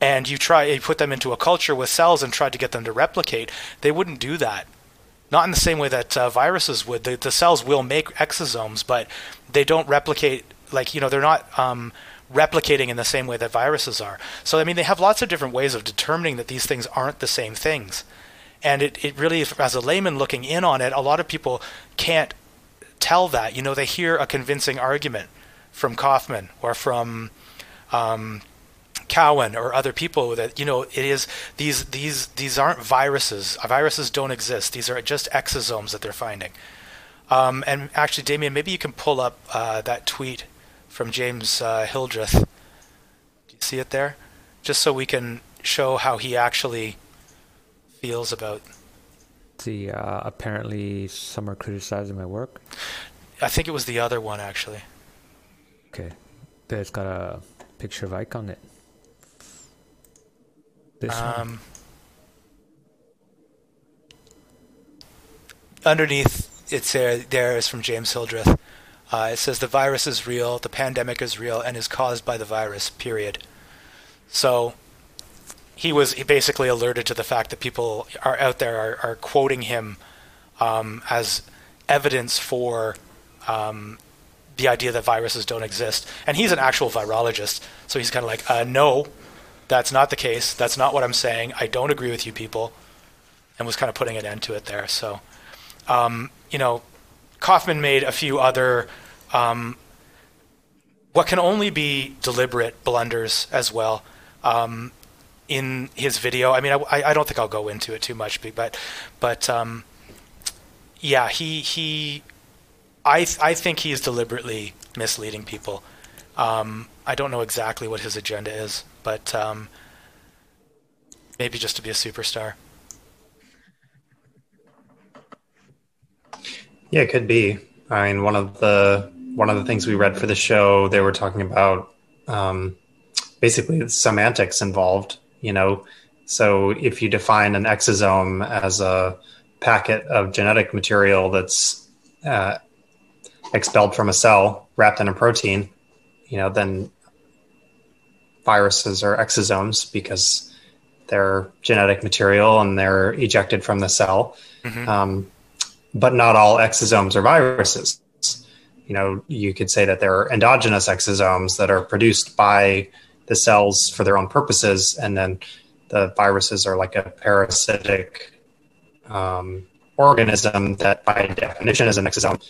and you try you put them into a culture with cells and tried to get them to replicate, they wouldn't do that. Not in the same way that uh, viruses would. The, the, cells will make exosomes, but they don't replicate. Like you know, they're not um, replicating in the same way that viruses are. So I mean, they have lots of different ways of determining that these things aren't the same things. And it, it really, as a layman looking in on it, a lot of people can't tell that. You know, they hear a convincing argument from Kaufman or from um, Cowan or other people that you know it is these these these aren't viruses. Viruses don't exist. These are just exosomes that they're finding. Um, and actually, Damien, maybe you can pull up uh, that tweet from James uh, Hildreth. Do you see it there? Just so we can show how he actually feels about. The uh, apparently some are criticizing my work. I think it was the other one actually. Okay, but it's got a picture of Icke on it. This um, one. Underneath, it's there. There is from James Hildreth. Uh, it says the virus is real, the pandemic is real, and is caused by the virus. Period. So he was basically alerted to the fact that people are out there are, are quoting him um, as evidence for um, the idea that viruses don't exist. And he's an actual virologist, so he's kind of like, uh, no, that's not the case. That's not what I'm saying. I don't agree with you people, and was kind of putting an end to it there. So, um, you know, Kaufman made a few other um, what can only be deliberate blunders as well. Um, in his video. I mean, I, I don't think I'll go into it too much, but but um, yeah, he he, I I think he is deliberately misleading people. Um, I don't know exactly what his agenda is, but um, maybe just to be a superstar. Yeah, it could be. I mean, one of the one of the things we read for the show, they were talking about um, basically the semantics involved you know so if you define an exosome as a packet of genetic material that's uh, expelled from a cell wrapped in a protein you know then viruses are exosomes because they're genetic material and they're ejected from the cell mm-hmm. um, but not all exosomes are viruses you know you could say that there are endogenous exosomes that are produced by the cells for their own purposes, and then the viruses are like a parasitic um, organism that, by definition, is an exosome.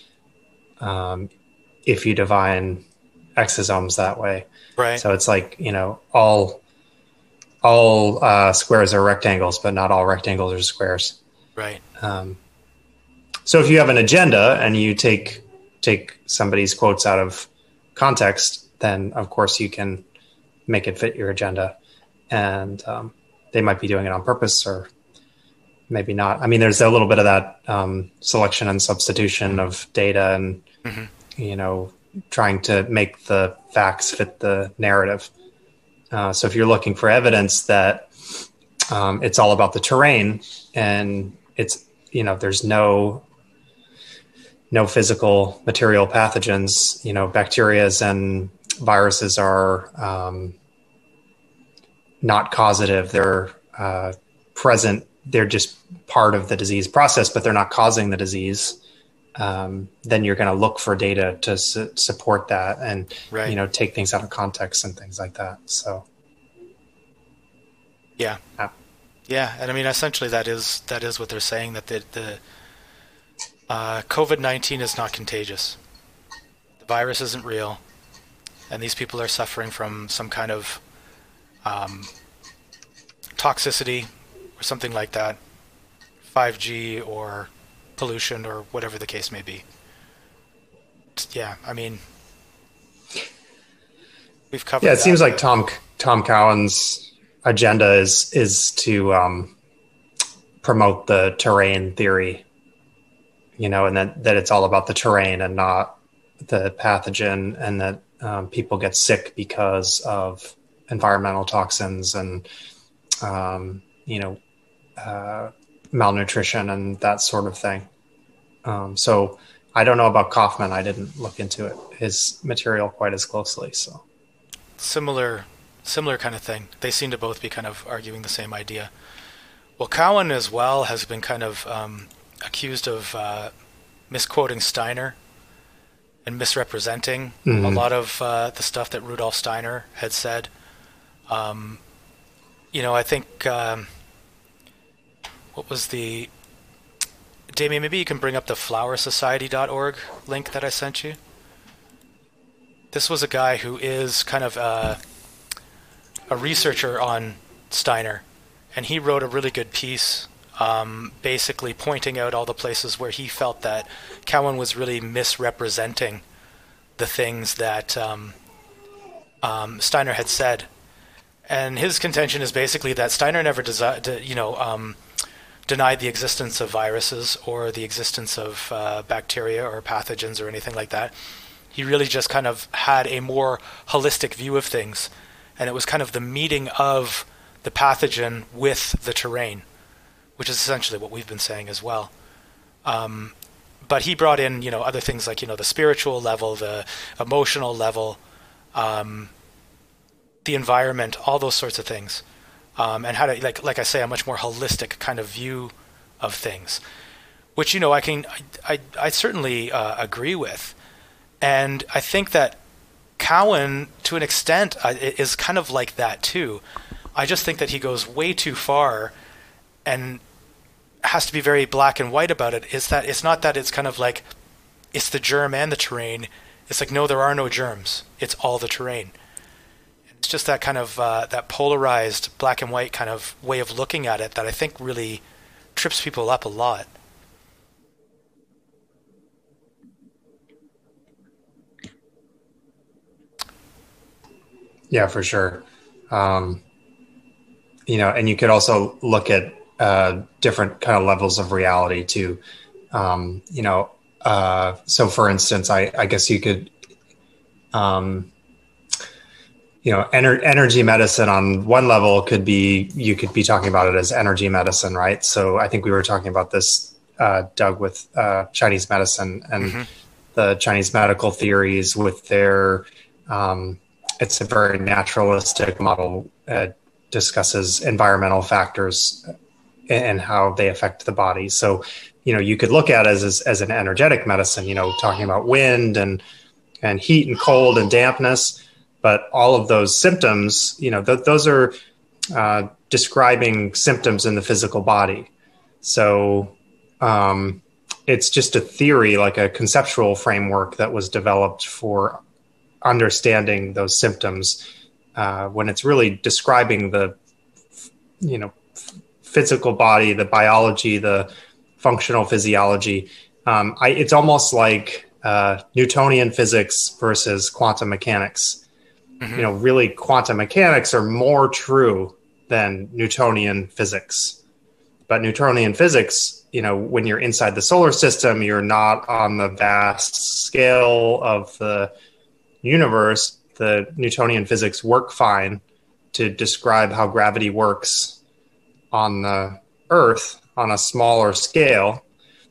Um, if you define exosomes that way, right? So it's like you know all all uh, squares are rectangles, but not all rectangles are squares, right? Um, so if you have an agenda and you take take somebody's quotes out of context, then of course you can make it fit your agenda. And um, they might be doing it on purpose or maybe not. I mean, there's a little bit of that um, selection and substitution of data and, mm-hmm. you know, trying to make the facts fit the narrative. Uh, so if you're looking for evidence that um, it's all about the terrain and it's, you know, there's no no physical material pathogens, you know, bacterias and viruses are um, not causative. They're uh, present. They're just part of the disease process, but they're not causing the disease. Um, then you're going to look for data to su- support that, and right. you know, take things out of context and things like that. So, yeah. yeah. Yeah, and I mean essentially that is that is what they're saying that the, the uh, COVID nineteen is not contagious. The virus isn't real, and these people are suffering from some kind of um, toxicity or something like that, 5G or pollution or whatever the case may be. Yeah, I mean, we've covered. Yeah, it that. seems like Tom Tom Cowan's agenda is is to um, promote the terrain theory, you know, and that that it's all about the terrain and not the pathogen, and that um, people get sick because of environmental toxins and um, you know uh, malnutrition and that sort of thing. Um, so I don't know about Kaufman. I didn't look into it his material quite as closely. So similar similar kind of thing. They seem to both be kind of arguing the same idea. Well, Cowan as well has been kind of um, accused of uh, misquoting Steiner and misrepresenting mm-hmm. a lot of uh, the stuff that Rudolf Steiner had said. Um, you know, I think um, what was the Damien? Maybe you can bring up the FlowerSociety.org link that I sent you. This was a guy who is kind of a, a researcher on Steiner, and he wrote a really good piece, um, basically pointing out all the places where he felt that Cowan was really misrepresenting the things that um, um, Steiner had said and his contention is basically that Steiner never desi- you know, um, denied the existence of viruses or the existence of uh, bacteria or pathogens or anything like that. He really just kind of had a more holistic view of things, and it was kind of the meeting of the pathogen with the terrain, which is essentially what we've been saying as well. Um, but he brought in, you know, other things like you know the spiritual level, the emotional level, um, the environment, all those sorts of things, um, and how to like like I say, a much more holistic kind of view of things, which you know I can I I, I certainly uh, agree with, and I think that Cowan, to an extent, uh, is kind of like that too. I just think that he goes way too far, and has to be very black and white about it. Is that it's not that it's kind of like it's the germ and the terrain. It's like no, there are no germs. It's all the terrain it's just that kind of uh, that polarized black and white kind of way of looking at it that I think really trips people up a lot. Yeah, for sure. Um, you know, and you could also look at uh, different kind of levels of reality too. Um, you know, uh, so for instance, I, I guess you could um, you know ener- energy medicine on one level could be you could be talking about it as energy medicine right so i think we were talking about this uh, doug with uh, chinese medicine and mm-hmm. the chinese medical theories with their um, it's a very naturalistic model uh, discusses environmental factors and how they affect the body so you know you could look at as, as, as an energetic medicine you know talking about wind and and heat and cold and dampness but all of those symptoms, you know, th- those are uh, describing symptoms in the physical body. So um, it's just a theory, like a conceptual framework that was developed for understanding those symptoms uh, when it's really describing the, you know, physical body, the biology, the functional physiology. Um, I, it's almost like uh, Newtonian physics versus quantum mechanics. Mm-hmm. You know, really, quantum mechanics are more true than Newtonian physics. But Newtonian physics, you know, when you're inside the solar system, you're not on the vast scale of the universe. The Newtonian physics work fine to describe how gravity works on the Earth on a smaller scale.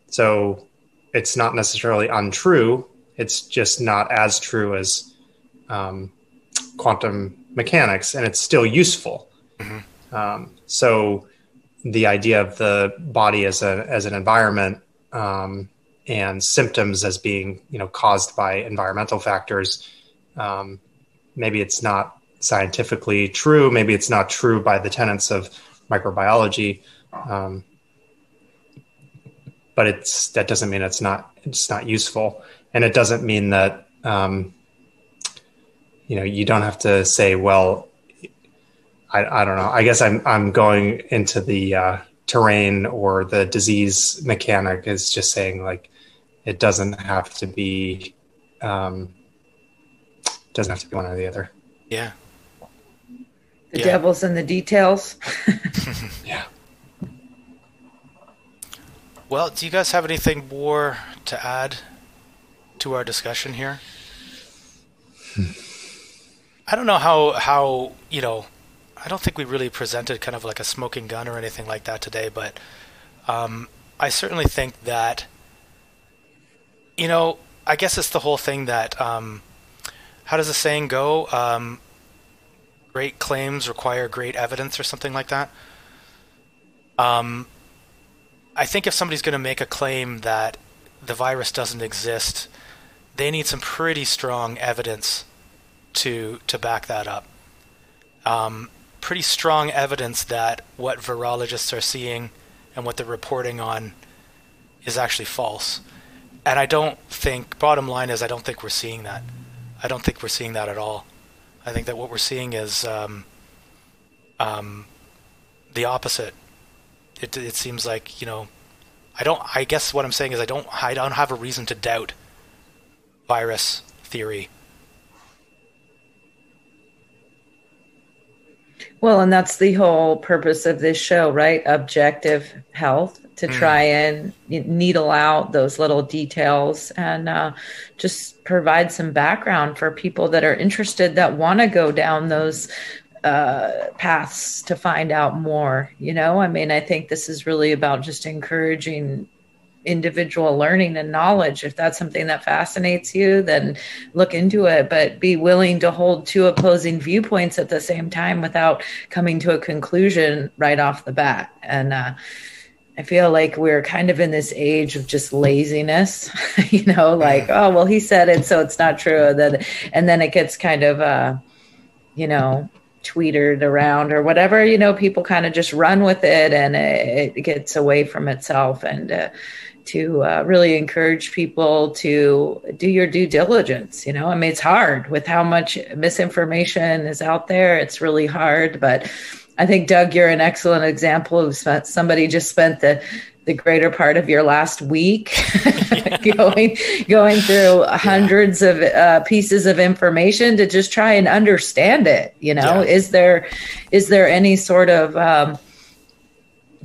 So it's not necessarily untrue. It's just not as true as um, quantum mechanics, and it's still useful. Mm-hmm. Um, so the idea of the body as a as an environment um, and symptoms as being you know caused by environmental factors, um, maybe it's not scientifically true. Maybe it's not true by the tenets of microbiology. Um, but it's that doesn't mean it's not it's not useful, and it doesn't mean that um, you know you don't have to say, well, I, I don't know. I guess I'm I'm going into the uh, terrain or the disease mechanic is just saying like it doesn't have to be um, doesn't have to be one or the other. Yeah. The Yeah. devil's in the details. Yeah. Well, do you guys have anything more to add to our discussion here? I don't know how how you know. I don't think we really presented kind of like a smoking gun or anything like that today, but um, I certainly think that you know. I guess it's the whole thing that um, how does the saying go? Um, great claims require great evidence, or something like that. Um, I think if somebody's going to make a claim that the virus doesn't exist, they need some pretty strong evidence to to back that up. Um, pretty strong evidence that what virologists are seeing and what they're reporting on is actually false. And I don't think. Bottom line is, I don't think we're seeing that. I don't think we're seeing that at all. I think that what we're seeing is um, um, the opposite it it seems like you know I don't I guess what I'm saying is I don't I don't have a reason to doubt virus theory. Well, and that's the whole purpose of this show, right? Objective health to try and needle out those little details and uh, just provide some background for people that are interested that want to go down those uh, paths to find out more. You know, I mean, I think this is really about just encouraging individual learning and knowledge. If that's something that fascinates you, then look into it, but be willing to hold two opposing viewpoints at the same time without coming to a conclusion right off the bat. And, uh, I feel like we're kind of in this age of just laziness, you know, like, oh, well, he said it, so it's not true. And then, and then it gets kind of, uh, you know, tweeted around or whatever, you know, people kind of just run with it and it, it gets away from itself. And uh, to uh, really encourage people to do your due diligence, you know, I mean, it's hard with how much misinformation is out there. It's really hard, but I think Doug, you're an excellent example of somebody just spent the the greater part of your last week going going through hundreds of uh, pieces of information to just try and understand it. You know, Yeah. is there is there any sort of um,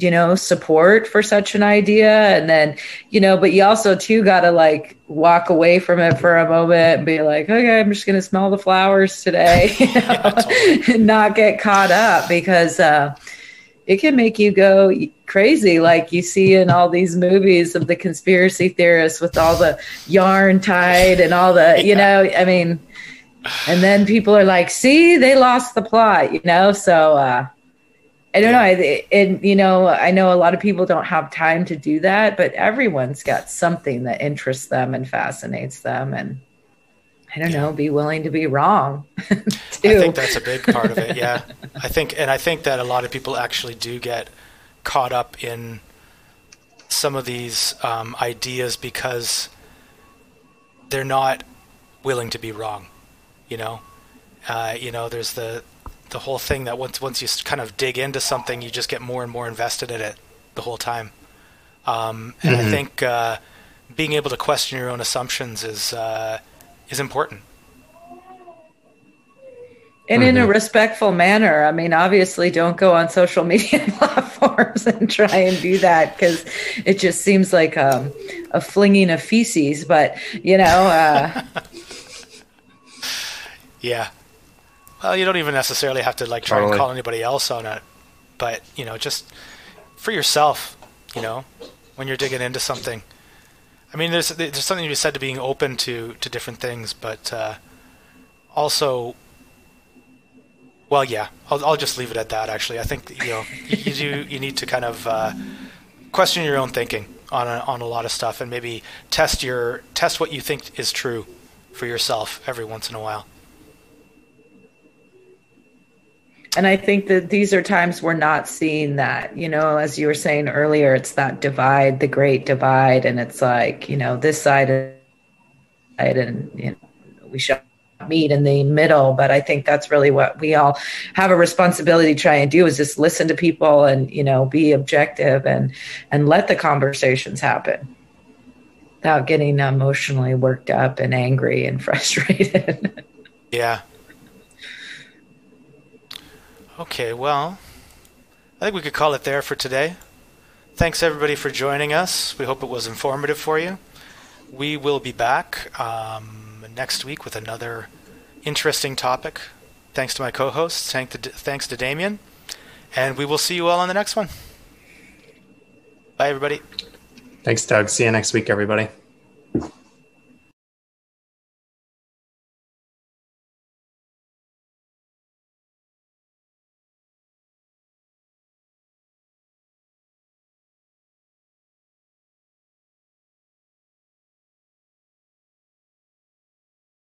you know support for such an idea. And then you know but you also too got to like walk away from it for a moment and be like okay i'm just going to smell the flowers today you know, and not get caught up because uh it can make you go crazy. Like you see in all these movies of the conspiracy theorists with all the yarn tied and all the you know i mean and then people are like see they lost the plot you know? So uh I don't know. I, and you know, I know a lot of people don't have time to do that, but everyone's got something that interests them and fascinates them, and I don't know, be willing to be wrong I think that's a big part of it. Yeah, I think, and I think that a lot of people actually do get caught up in some of these um, ideas because they're not willing to be wrong. You know, uh, you know, there's the the whole thing that once once you kind of dig into something, you just get more and more invested in it the whole time. Um, and I think uh, being able to question your own assumptions is uh, is important. and in a respectful manner. I mean, obviously, don't go on social media platforms and try and do that because it just seems like um, a flinging of feces. But you know, uh, Yeah. Well, you don't even necessarily have to like try and call anybody else on it, but you know, just for yourself, you know, when you're digging into something. I mean, there's there's something to be said to being open to to different things, but uh, also, well, yeah, I'll I'll just leave it at that. Actually, I think you know you, you do you need to kind of uh, question your own thinking on a, on a lot of stuff, and maybe test your test what you think is true for yourself every once in a while. And I think that these are times we're not seeing that. You know, as you were saying earlier, it's that divide, the great divide, and it's like you know this side and you know, we should meet in the middle. But I think that's really what we all have a responsibility to try and do is just listen to people and you know be objective and and let the conversations happen without getting emotionally worked up and angry and frustrated. yeah. Okay, well, I think we could call it there for today. Thanks everybody for joining us. We hope it was informative for you. We will be back um, next week with another interesting topic. Thanks to my co-hosts. Thanks to, thanks to Damien. And we will see you all on the next one. Bye, everybody. Thanks, Doug. See you next week, everybody.